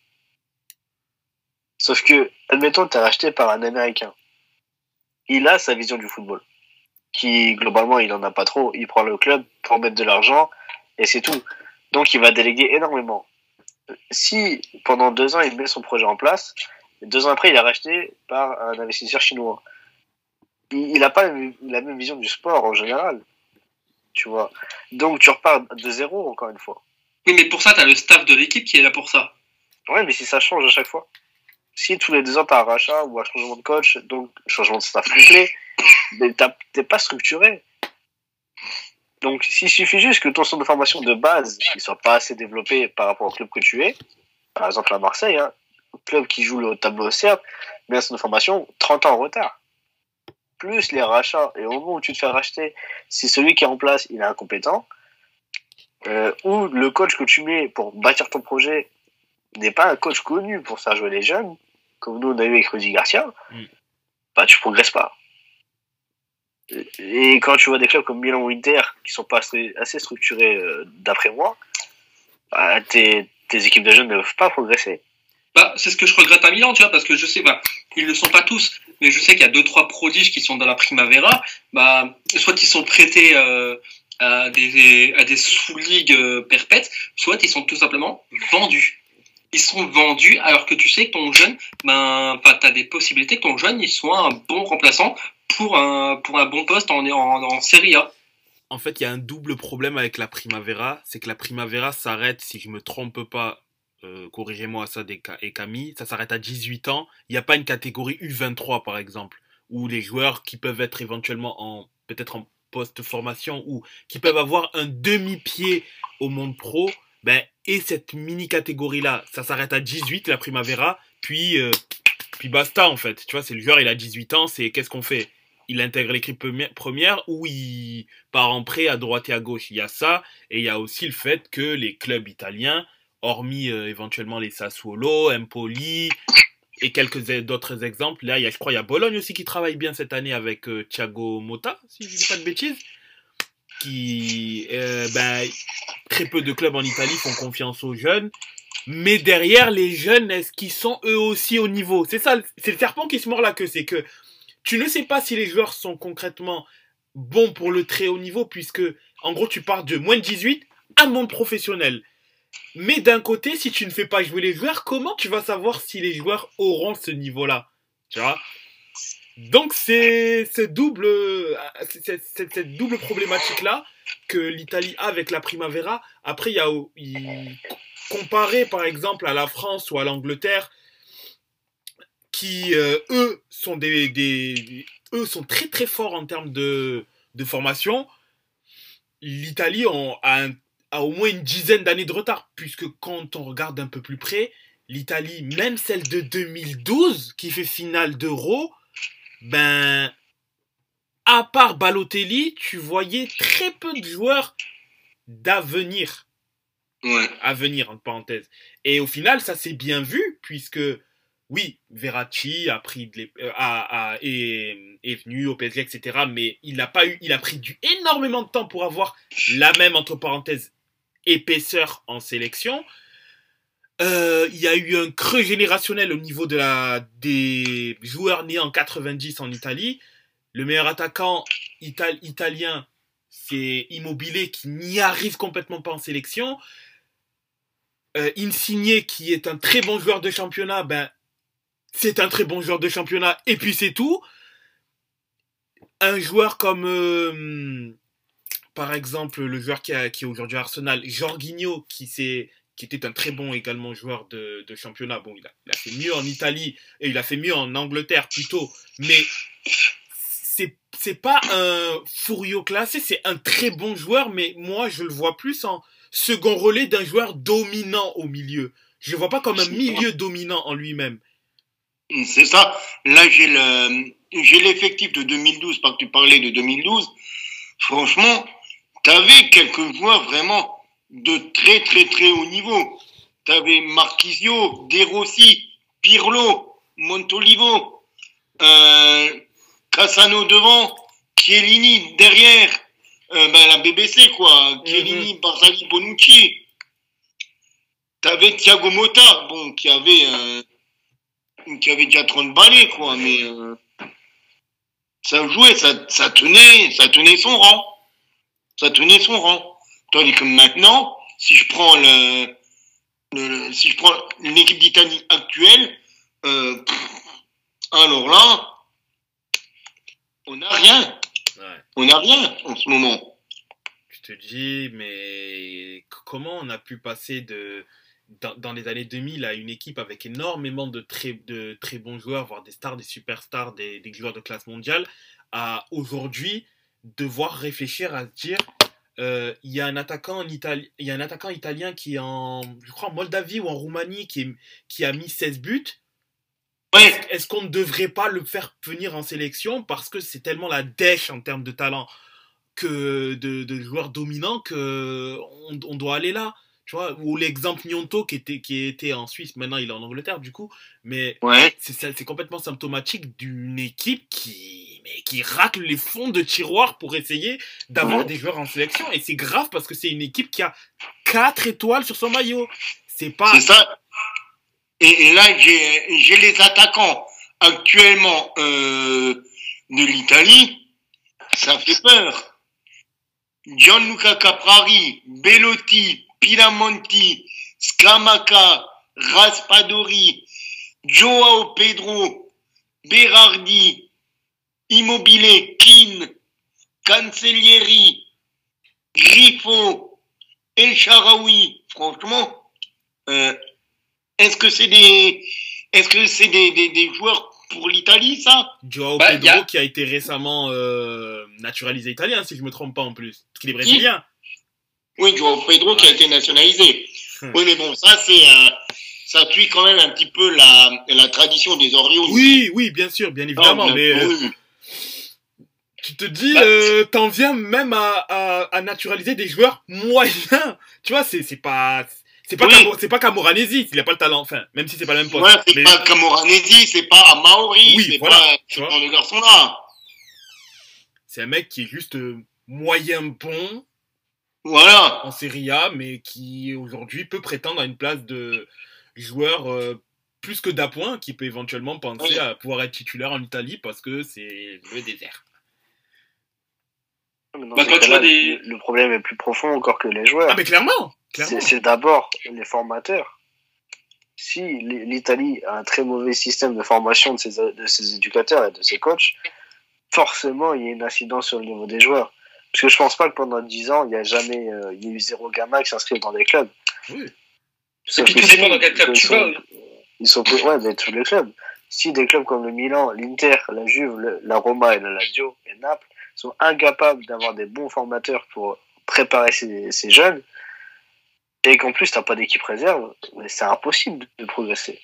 Sauf que, admettons, tu es racheté par un Américain. Il a sa vision du football. Qui, globalement, il en a pas trop. Il prend le club pour mettre de l'argent et c'est tout. Donc, il va déléguer énormément. si pendant deux ans il met son projet en place, deux ans après il est racheté par un investisseur chinois, il n'a pas la même vision du sport en général. Tu vois. Donc tu repars de zéro encore une fois. Oui, mais pour ça, tu as le staff de l'équipe qui est là pour ça. Ouais, mais si ça change à chaque fois. Si tous les deux ans tu as un rachat ou un changement de coach, donc changement de staff complet, mais t'es pas structuré. Donc s'il suffit juste que ton centre de formation de base ne soit pas assez développé par rapport au club que tu es, par exemple à Marseille, hein, club qui joue le tableau certes, mais un centre de formation 30 ans en retard. Plus les rachats, et au moment où tu te fais racheter, si celui qui est en place il est incompétent, euh, ou le coach que tu mets pour bâtir ton projet n'est pas un coach connu pour faire jouer les jeunes, comme nous on a eu avec Rudy Garcia, Mm. bah tu progresses pas. Et- quand tu vois des clubs comme Milan ou Inter qui sont pas assez, assez structurés euh, d'après moi, bah, tes, tes équipes de jeunes ne peuvent pas progresser. Bah, c'est ce que je regrette à Milan, tu vois, parce que je sais, bah, ils le sont pas tous, mais je sais qu'il y a deux, trois prodiges qui sont dans la Primavera, bah, soit ils sont prêtés euh, à des, à des sous-ligues euh, perpètes, soit ils sont tout simplement vendus. Ils sont vendus alors que tu sais que ton jeune, ben, enfin, t'as des possibilités que ton jeune, il soit un bon remplaçant pour un, pour un bon poste en, en, en Serie A. En fait, il y a un double problème avec la Primavera, c'est que la Primavera s'arrête, si je me trompe pas, euh, corrigez-moi ça et Camille, ça s'arrête à 18 ans. Il n'y a pas une catégorie U23 par exemple, où les joueurs qui peuvent être éventuellement en peut-être en post-formation ou qui peuvent avoir un demi-pied au monde pro, ben et cette mini catégorie là, ça s'arrête à 18 la Primavera, puis euh, puis basta en fait. Tu vois, c'est le joueur, il a 18 ans, c'est qu'est-ce qu'on fait? Il intègre l'équipe premi- première ou il part en prêt à droite et à gauche? Il y a ça, et il y a aussi le fait que les clubs italiens, hormis euh, éventuellement les Sassuolo, Empoli et quelques e- d'autres exemples, là, je crois, il y a Bologne aussi qui travaille bien cette année avec euh, Thiago Motta, si je dis pas de bêtises, euh, ben, très peu de clubs en Italie font confiance aux jeunes. Mais derrière, les jeunes, est-ce qu'ils sont eux aussi au niveau? C'est ça, c'est le serpent qui se mord la queue. C'est que tu ne sais pas si les joueurs sont concrètement bons pour le très haut niveau, puisque, en gros, tu pars de moins de 18 à monde professionnel. Mais d'un côté, si tu ne fais pas jouer les joueurs, comment tu vas savoir si les joueurs auront ce niveau-là? Tu vois? Donc, c'est cette double problématique-là que l'Italie a avec la Primavera. Après, il y a, comparé par exemple à la France ou à l'Angleterre, qui euh, eux sont très très forts en termes de, formation. L'Italie a au moins une dizaine d'années de retard, puisque quand on regarde un peu plus près, l'Italie, même celle de 2012, qui fait finale d'Euro, ben, à part Balotelli, tu voyais très peu de joueurs d'avenir Ouais. à venir, entre parenthèses. Et au final, ça s'est bien vu, puisque, oui, Verratti a pris de euh, a- a- est, est venu au PSG, etc. Mais il a pas eu, il a pris du énormément de temps pour avoir la même, entre parenthèses, épaisseur en sélection. Euh, il y a eu un creux générationnel au niveau des joueurs nés en 90 en Italie. Le meilleur attaquant ital- italien, c'est Immobilier qui n'y arrive complètement pas en sélection. Euh, Insigne, qui est un très bon joueur de championnat, ben, c'est un très bon joueur de championnat, et puis c'est tout. Un joueur comme, euh, par exemple, le joueur qui, est aujourd'hui Arsenal, Jorginho, qui, s'est- qui était un très bon également joueur de, de championnat. Bon, il a, il a fait mieux en Italie, et il a fait mieux en Angleterre plutôt, mais c'est c'est pas un Furio classé, c'est un très bon joueur, mais moi je le vois plus en second relais d'un joueur dominant au milieu. Je le vois pas comme un milieu dominant en lui-même. C'est ça. Là, j'ai le, j'ai l'effectif de 2012, parce que tu parlais de 2012. Franchement, t'avais quelques joueurs vraiment de très, très, très haut niveau. T'avais Marquisio, De Rossi, Pirlo, Montolivo, euh, Cassano devant, Chiellini derrière, euh, ben, la BBC, quoi. Chiellini, Barzali, Bonucci. T'avais Thiago Motta, bon, qui avait, euh, qui avait déjà 30 balais, quoi, mais ça jouait, ça, ça tenait, ça tenait son rang. Ça tenait son rang. Tandis que maintenant, si je prends le, si je prends une équipe d'Italie actuelle, euh, alors là, on n'a rien. Ouais. On n'a rien en ce moment. Je te dis, mais comment on a pu passer de dans, dans les années 2000 à une équipe avec énormément de très, de très bons joueurs, voire des stars, des superstars, des, des joueurs de classe mondiale, à aujourd'hui devoir réfléchir à se dire euh, il y a un attaquant en Italie, il y a un attaquant italien qui est en, je crois en Moldavie ou en Roumanie qui, est- qui a mis 16 buts. Ouais, Est-ce qu'on ne devrait pas le faire venir en sélection parce que c'est tellement la dèche en termes de talent que de, de joueurs dominants que on, on doit aller là? Tu vois ou l'exemple Nyonto qui était qui était en Suisse maintenant il est en Angleterre du coup mais ouais. c'est complètement symptomatique d'une équipe qui mais qui racle les fonds de tiroir pour essayer d'avoir Ouais. des joueurs en sélection et c'est grave parce que c'est une équipe qui a quatre étoiles sur son maillot c'est pas C'est ça. Et, et là, j'ai j'ai les attaquants actuellement euh, de l'Italie. Ça fait peur. Gianluca Caprari, Bellotti, Pilamonti, Scamacca, Raspadori, Joao Pedro, Berardi, Immobile, Keane, Cancellieri, Griffo, El Sharaoui. Franchement, euh, est-ce que c'est des, est-ce que c'est des, des, des joueurs pour l'Italie, ça? Joao Bah, Pedro a- qui a été récemment euh, naturalisé italien si je me trompe pas en plus parce qu'il est brésilien Oui, Joao Pedro qui a été nationalisé. Hmm. Oui, mais bon, ça c'est, euh, ça tue quand même un petit peu la, la tradition des Orioles. oui oui bien sûr bien Non, évidemment bien- mais euh, oui. tu te dis Bah, euh, t'en viens même à, à, à naturaliser des joueurs moyens tu vois c'est c'est pas c'est pas Oui. C'est pas Camoranesi il a pas le talent enfin même si c'est pas le même poste Ouais, c'est Mais- pas Camoranesi, c'est pas Amaori, Oui, c'est voilà, pas tu vois. genre de garçon-là. c'est un mec qui est juste euh, moyen bon Voilà. en Serie A, mais qui aujourd'hui peut prétendre à une place de joueur euh, plus que d'appoint, qui peut éventuellement penser Oui. à pouvoir être titulaire en Italie parce que c'est le désert. Mais dans Bah, ces quand tu cas-là, vois des- le, le problème est plus profond encore que les joueurs. Ah mais clairement, clairement. C'est d'abord les formateurs. Si l'Italie a un très mauvais système de formation de ses, de ses éducateurs et de ses coachs, forcément il y a une incidence sur le niveau des joueurs. Parce que je pense pas que pendant 10 ans, il y a jamais euh, il y a eu zéro gamin qui s'inscrit dans des clubs. Oui. Puis tout dépend dans quel club ils tu sont- vas. Ils sont ouais, mais tous les clubs. Si des clubs comme le Milan, l'Inter, la Juve, le- la Roma et la Lazio et Naples sont incapables d'avoir des bons formateurs pour préparer ces, ces jeunes, et qu'en plus t'as pas d'équipe réserve, c'est impossible de progresser.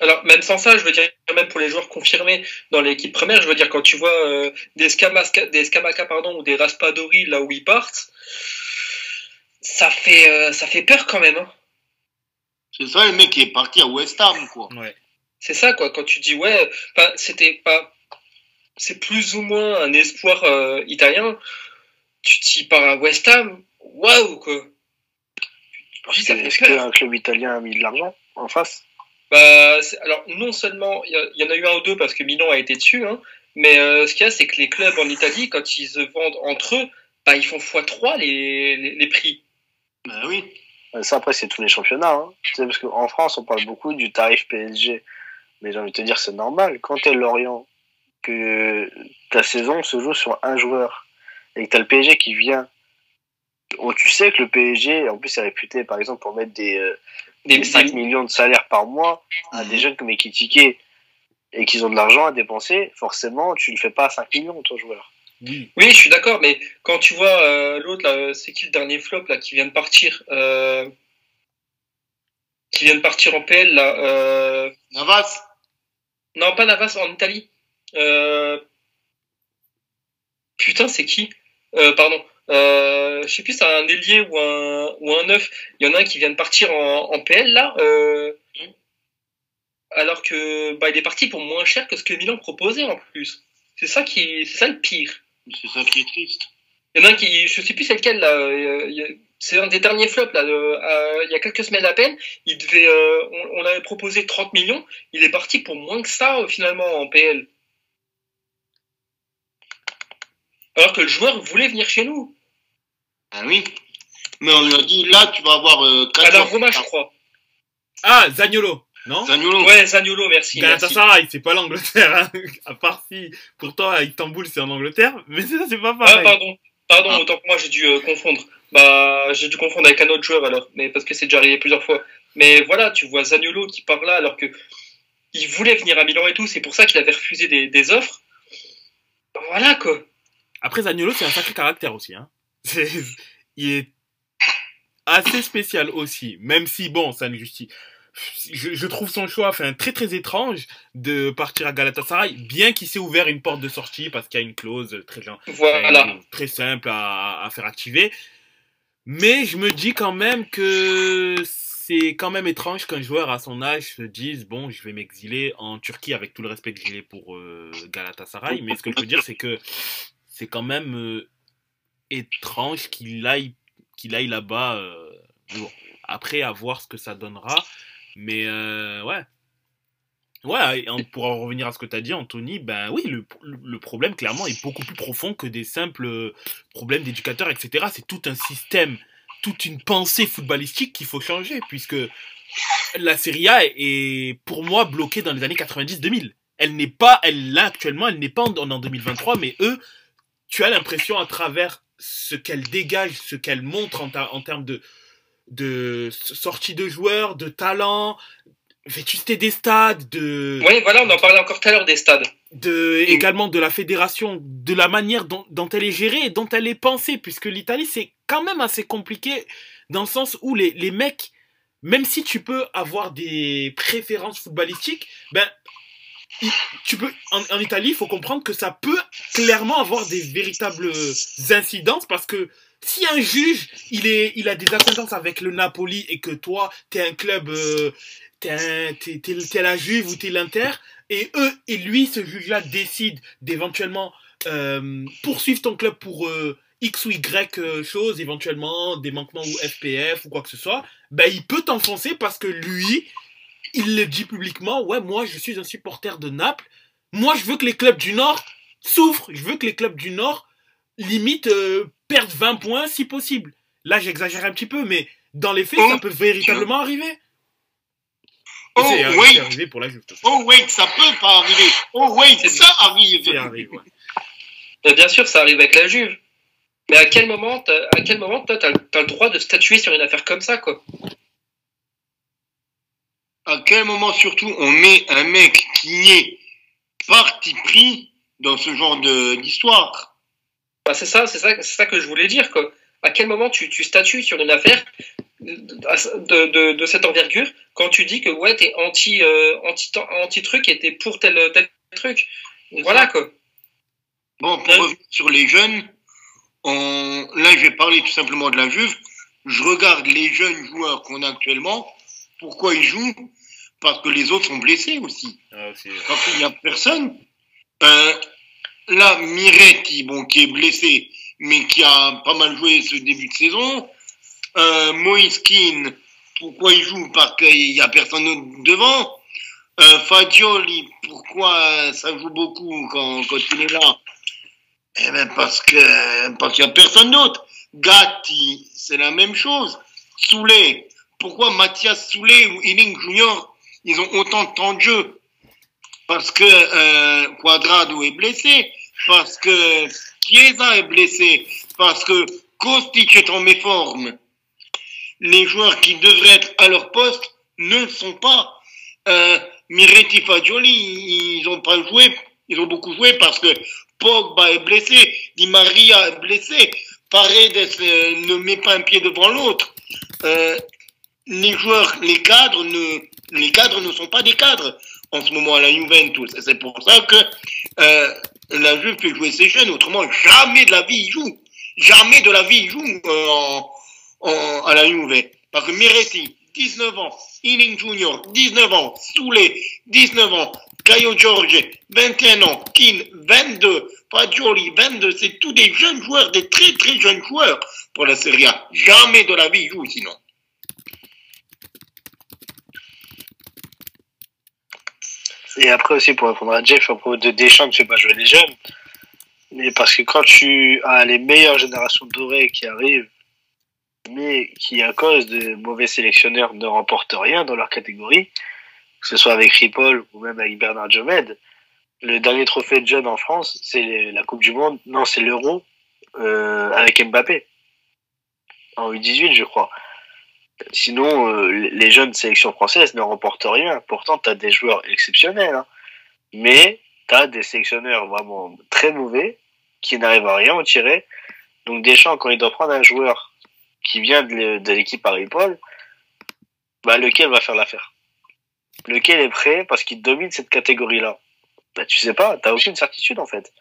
Alors, même sans ça, je veux dire, même pour les joueurs confirmés dans l'équipe première, je veux dire, quand tu vois euh, des, Scamaca, des Scamaca pardon, ou des Raspadori là où ils partent, ça fait, euh, ça fait peur quand même. hein. C'est ça le mec qui est parti à West Ham, quoi. Ouais. C'est ça, quoi. Quand tu dis, ouais, enfin, c'était pas. C'est plus ou moins un espoir euh, italien. Tu t'y pars à West Ham, waouh, quoi. Est-ce qu'un club italien a mis de l'argent en face? Bah, alors, non seulement, il y, en a eu un ou deux parce que Milan a été dessus, hein, mais euh, ce qu'il y a, c'est que les clubs en Italie, quand ils se vendent entre eux, bah, ils font x3 les, les, les prix. Ben oui. Euh, Ça après c'est tous les championnats. Hein. Tu sais, parce qu'en France on parle beaucoup du tarif PSG, mais j'ai envie de te dire c'est normal. Quand t'es Lorient, que ta saison se joue sur un joueur et que t'as le PSG qui vient, oh, tu sais que le PSG en plus est réputé par exemple pour mettre des, euh, Des, des 5 des- millions de salaires par mois à des jeunes comme Ekitike et qu'ils ont de l'argent à dépenser, forcément tu le fais pas à 5 millions ton joueur. Oui. Oui, je suis d'accord, mais quand tu vois euh, l'autre, là, c'est qui le dernier flop là, qui vient de partir euh, Qui vient de partir en PL, là euh, Navas. Non, pas Navas, en Italie. Euh, Putain, c'est qui? Euh, Pardon. Euh, je sais plus, c'est un ailier ou un, ou un neuf. Il y en a un qui vient de partir en, en PL, là. euh, alors que bah, il est parti pour moins cher que ce que Milan proposait en plus. C'est ça qui, c'est ça le pire. C'est ça qui est triste. Il y en a un qui, je sais plus c'est lequel là. euh, C'est un des derniers flops là. il y a quelques semaines à peine, il devait, euh, on, on avait proposé 30 millions. Il est parti pour moins que ça finalement en PL. Alors que le joueur voulait venir chez nous. Ah oui. Mais on lui a dit, là, tu vas avoir euh, À 4 la Roma, je crois. Ah, Zagnolo, non? Zaniolo. Ouais, Zaniolo, merci. merci. Galatasaray, c'est pas l'Angleterre. Hein. *laughs* À part si, pourtant, à Istanbul, c'est en Angleterre, *laughs* mais ça, c'est pas Ah, pareil. pardon. Pardon, Ah. autant que moi, j'ai dû euh, confondre. Bah, j'ai dû confondre avec un autre joueur alors, mais parce que c'est déjà arrivé plusieurs fois. Mais voilà, tu vois Zaniolo qui part là alors que il voulait venir à Milan et tout, c'est pour ça qu'il avait refusé des, des offres. Voilà quoi. Après, Zagnolo, c'est un sacré caractère aussi. Hein. Il est assez spécial aussi, même si, bon, ça ne justifie. Je, je trouve son choix enfin, très très étrange de partir à Galatasaray, bien qu'il s'est ouvert une porte de sortie parce qu'il y a une clause très, gen- Voilà. très simple à, à faire activer. Mais je me dis quand même que c'est quand même étrange qu'un joueur à son âge se dise bon, je vais m'exiler en Turquie avec tout le respect que j'ai pour euh, Galatasaray. Mais ce que je veux dire, c'est que c'est quand même euh, étrange qu'il aille, qu'il aille là-bas. euh, bon, après, à voir ce que ça donnera. Mais euh, ouais. Ouais, pour en revenir à ce que tu as dit, Anthony, ben oui, le, le problème clairement est beaucoup plus profond que des simples euh, problèmes d'éducateurs, etc. C'est tout un système, toute une pensée footballistique qu'il faut changer, puisque la Serie A est pour moi bloquée dans les années 90-2000. Elle n'est pas, elle là actuellement, elle n'est pas en, en 2023, mais eux, tu as l'impression à travers ce qu'elle dégage, ce qu'elle montre en, ta- en termes de, de sortie de joueurs, de talent, vétusté des stades, de, Oui, voilà, on en parlait encore tout à l'heure des stades. de également de la fédération, de la manière dont, dont elle est gérée et dont elle est pensée, puisque l'Italie c'est quand même assez compliqué dans le sens où les, les mecs, même si tu peux avoir des préférences footballistiques, ben tu peux en, Italie, il faut comprendre que ça peut clairement avoir des véritables incidences parce que si un juge il est il a des ascendances avec le Napoli et que toi t'es un club euh, t'es la Juve ou t'es l'Inter et eux et lui ce juge là décide d'éventuellement euh, poursuivre ton club pour euh, X ou Y euh, chose éventuellement des manquements ou FPF ou quoi que ce soit ben il peut t'enfoncer parce que lui il le dit publiquement ouais moi je suis un supporter de Naples moi je veux que les clubs du Nord souffrent je veux que les clubs du Nord limite euh, perdent 20 points si possible là j'exagère un petit peu mais dans les faits ça Oh. peut véritablement arriver Oh, c'est euh, wait. arrivé pour la Juve. Oh, wait, ça peut pas arriver. Oh, wait, C'est- ça arrive. C'est arrivé, ouais. Bien sûr, ça arrive avec la Juve. Mais à quel moment, t'as- à quel moment, toi, t'as as le droit de statuer sur une affaire comme ça, quoi? À quel moment, surtout, on met un mec qui est parti pris dans ce genre d'histoire? Bah, c'est ça, c'est ça, ça que je voulais dire, quoi. À quel moment tu, tu statues sur une affaire de, de, de cette envergure quand tu dis que ouais, t'es anti, euh, anti, anti truc et t'es pour tel, tel truc? Voilà quoi. Bon, pour revenir sur les jeunes, on... là, je vais parler tout simplement de la Juve. Je regarde les jeunes joueurs qu'on a actuellement. Pourquoi ils jouent Parce que les autres sont blessés aussi. Ah, Parce qu'il n'y a personne. Euh, là, Miretti, bon, qui est blessé, mais qui a pas mal joué ce début de saison. Euh, Moïse Keane, pourquoi il joue? Parce qu'il n'y a personne d'autre devant. Euh, Fagioli, pourquoi ça joue beaucoup quand, quand il est là? Eh ben parce que parce qu'il n'y a personne d'autre. Gatti, c'est la même chose. Soulet, pourquoi Mathias Soulet ou Ealing Junior, ils ont autant de temps de jeu Parce que euh, Quadrado est blessé, parce que Chiesa est blessé, parce que Kostic est en méforme. Les joueurs qui devraient être à leur poste ne sont pas. Euh, Miretti Fagioli, ils ont pas joué, ils ont beaucoup joué parce que Pogba est blessé, Di Maria est blessé, Paredes euh, ne met pas un pied devant l'autre. Euh, les joueurs, les cadres ne, les cadres ne sont pas des cadres en ce moment à la Juventus. Et C'est pour ça que euh, la Juve fait jouer ses jeunes. Autrement, jamais de la vie ils jouent. Jamais de la vie ils jouent euh, en, en- à la Juve. Parce que Miretti, 19 ans, Ealing Junior, 19 ans, Soulé, 19 ans, Caio Giorge, 21 ans, Keane, 22, Fagioli, 22, c'est tous des jeunes joueurs, des très très jeunes joueurs pour la Serie A. Jamais de la vie ils jouent sinon. Et après aussi, pour répondre à Jeff, à propos de Deschamps, tu fais pas jouer les jeunes. Mais parce que quand tu as les meilleures générations dorées qui arrivent, mais qui, à cause de mauvais sélectionneurs, ne remportent rien dans leur catégorie, que ce soit avec Ripoll ou même avec Bernard Jomed. Le dernier trophée de jeunes en France, c'est la Coupe du Monde, non, c'est l'Euro euh, avec Mbappé, en U18, je crois. Sinon, euh, les jeunes sélections françaises ne remportent rien. Pourtant, tu as des joueurs exceptionnels. Hein. Mais tu as des sélectionneurs vraiment très mauvais qui n'arrivent à rien en tirer. Donc Deschamps, quand il doit prendre un joueur qui vient de l'équipe Paris-Paul, bah, lequel va faire l'affaire? Lequel est prêt? Parce qu'il domine cette catégorie-là bah, Tu sais pas, tu aucune certitude en fait.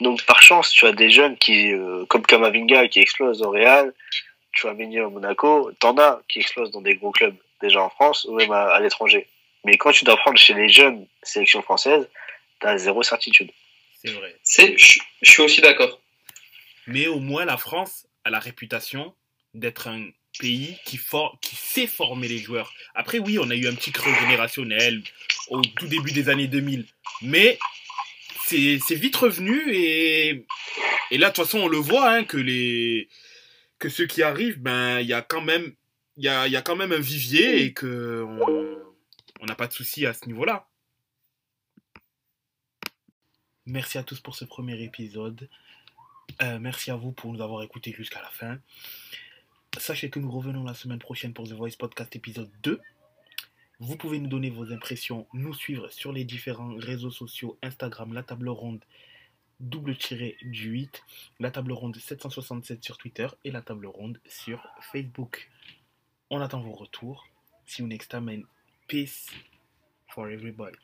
Donc par chance, tu as des jeunes qui, euh, comme Kamavinga qui explose au Real, tu as Meunier au Monaco, t'en as qui explosent dans des gros clubs déjà en France ou même à, l'étranger. Mais quand tu dois prendre chez les jeunes sélections françaises, t'as zéro certitude. C'est vrai. C'est, je, suis aussi d'accord. Mais au moins la France a la réputation d'être un pays qui, for qui sait former les joueurs. Après oui, on a eu un petit creux générationnel au tout début des années 2000. Mais c'est vite revenu et, et là de toute façon on le voit hein, que les que ceux qui arrivent ben il y a quand même il y a, y a, quand même un vivier et que on n'a pas de souci à ce niveau-là. Merci à tous pour ce premier épisode. Euh, merci à vous pour nous avoir écoutés jusqu'à la fin. Sachez que nous revenons la semaine prochaine pour The Voice Podcast épisode 2. Vous pouvez nous donner vos impressions, nous suivre sur les différents réseaux sociaux Instagram, la table ronde Double tiré du 8, la table ronde 767 sur Twitter et la table ronde sur Facebook. On attend vos retours. See you next time and peace for everybody.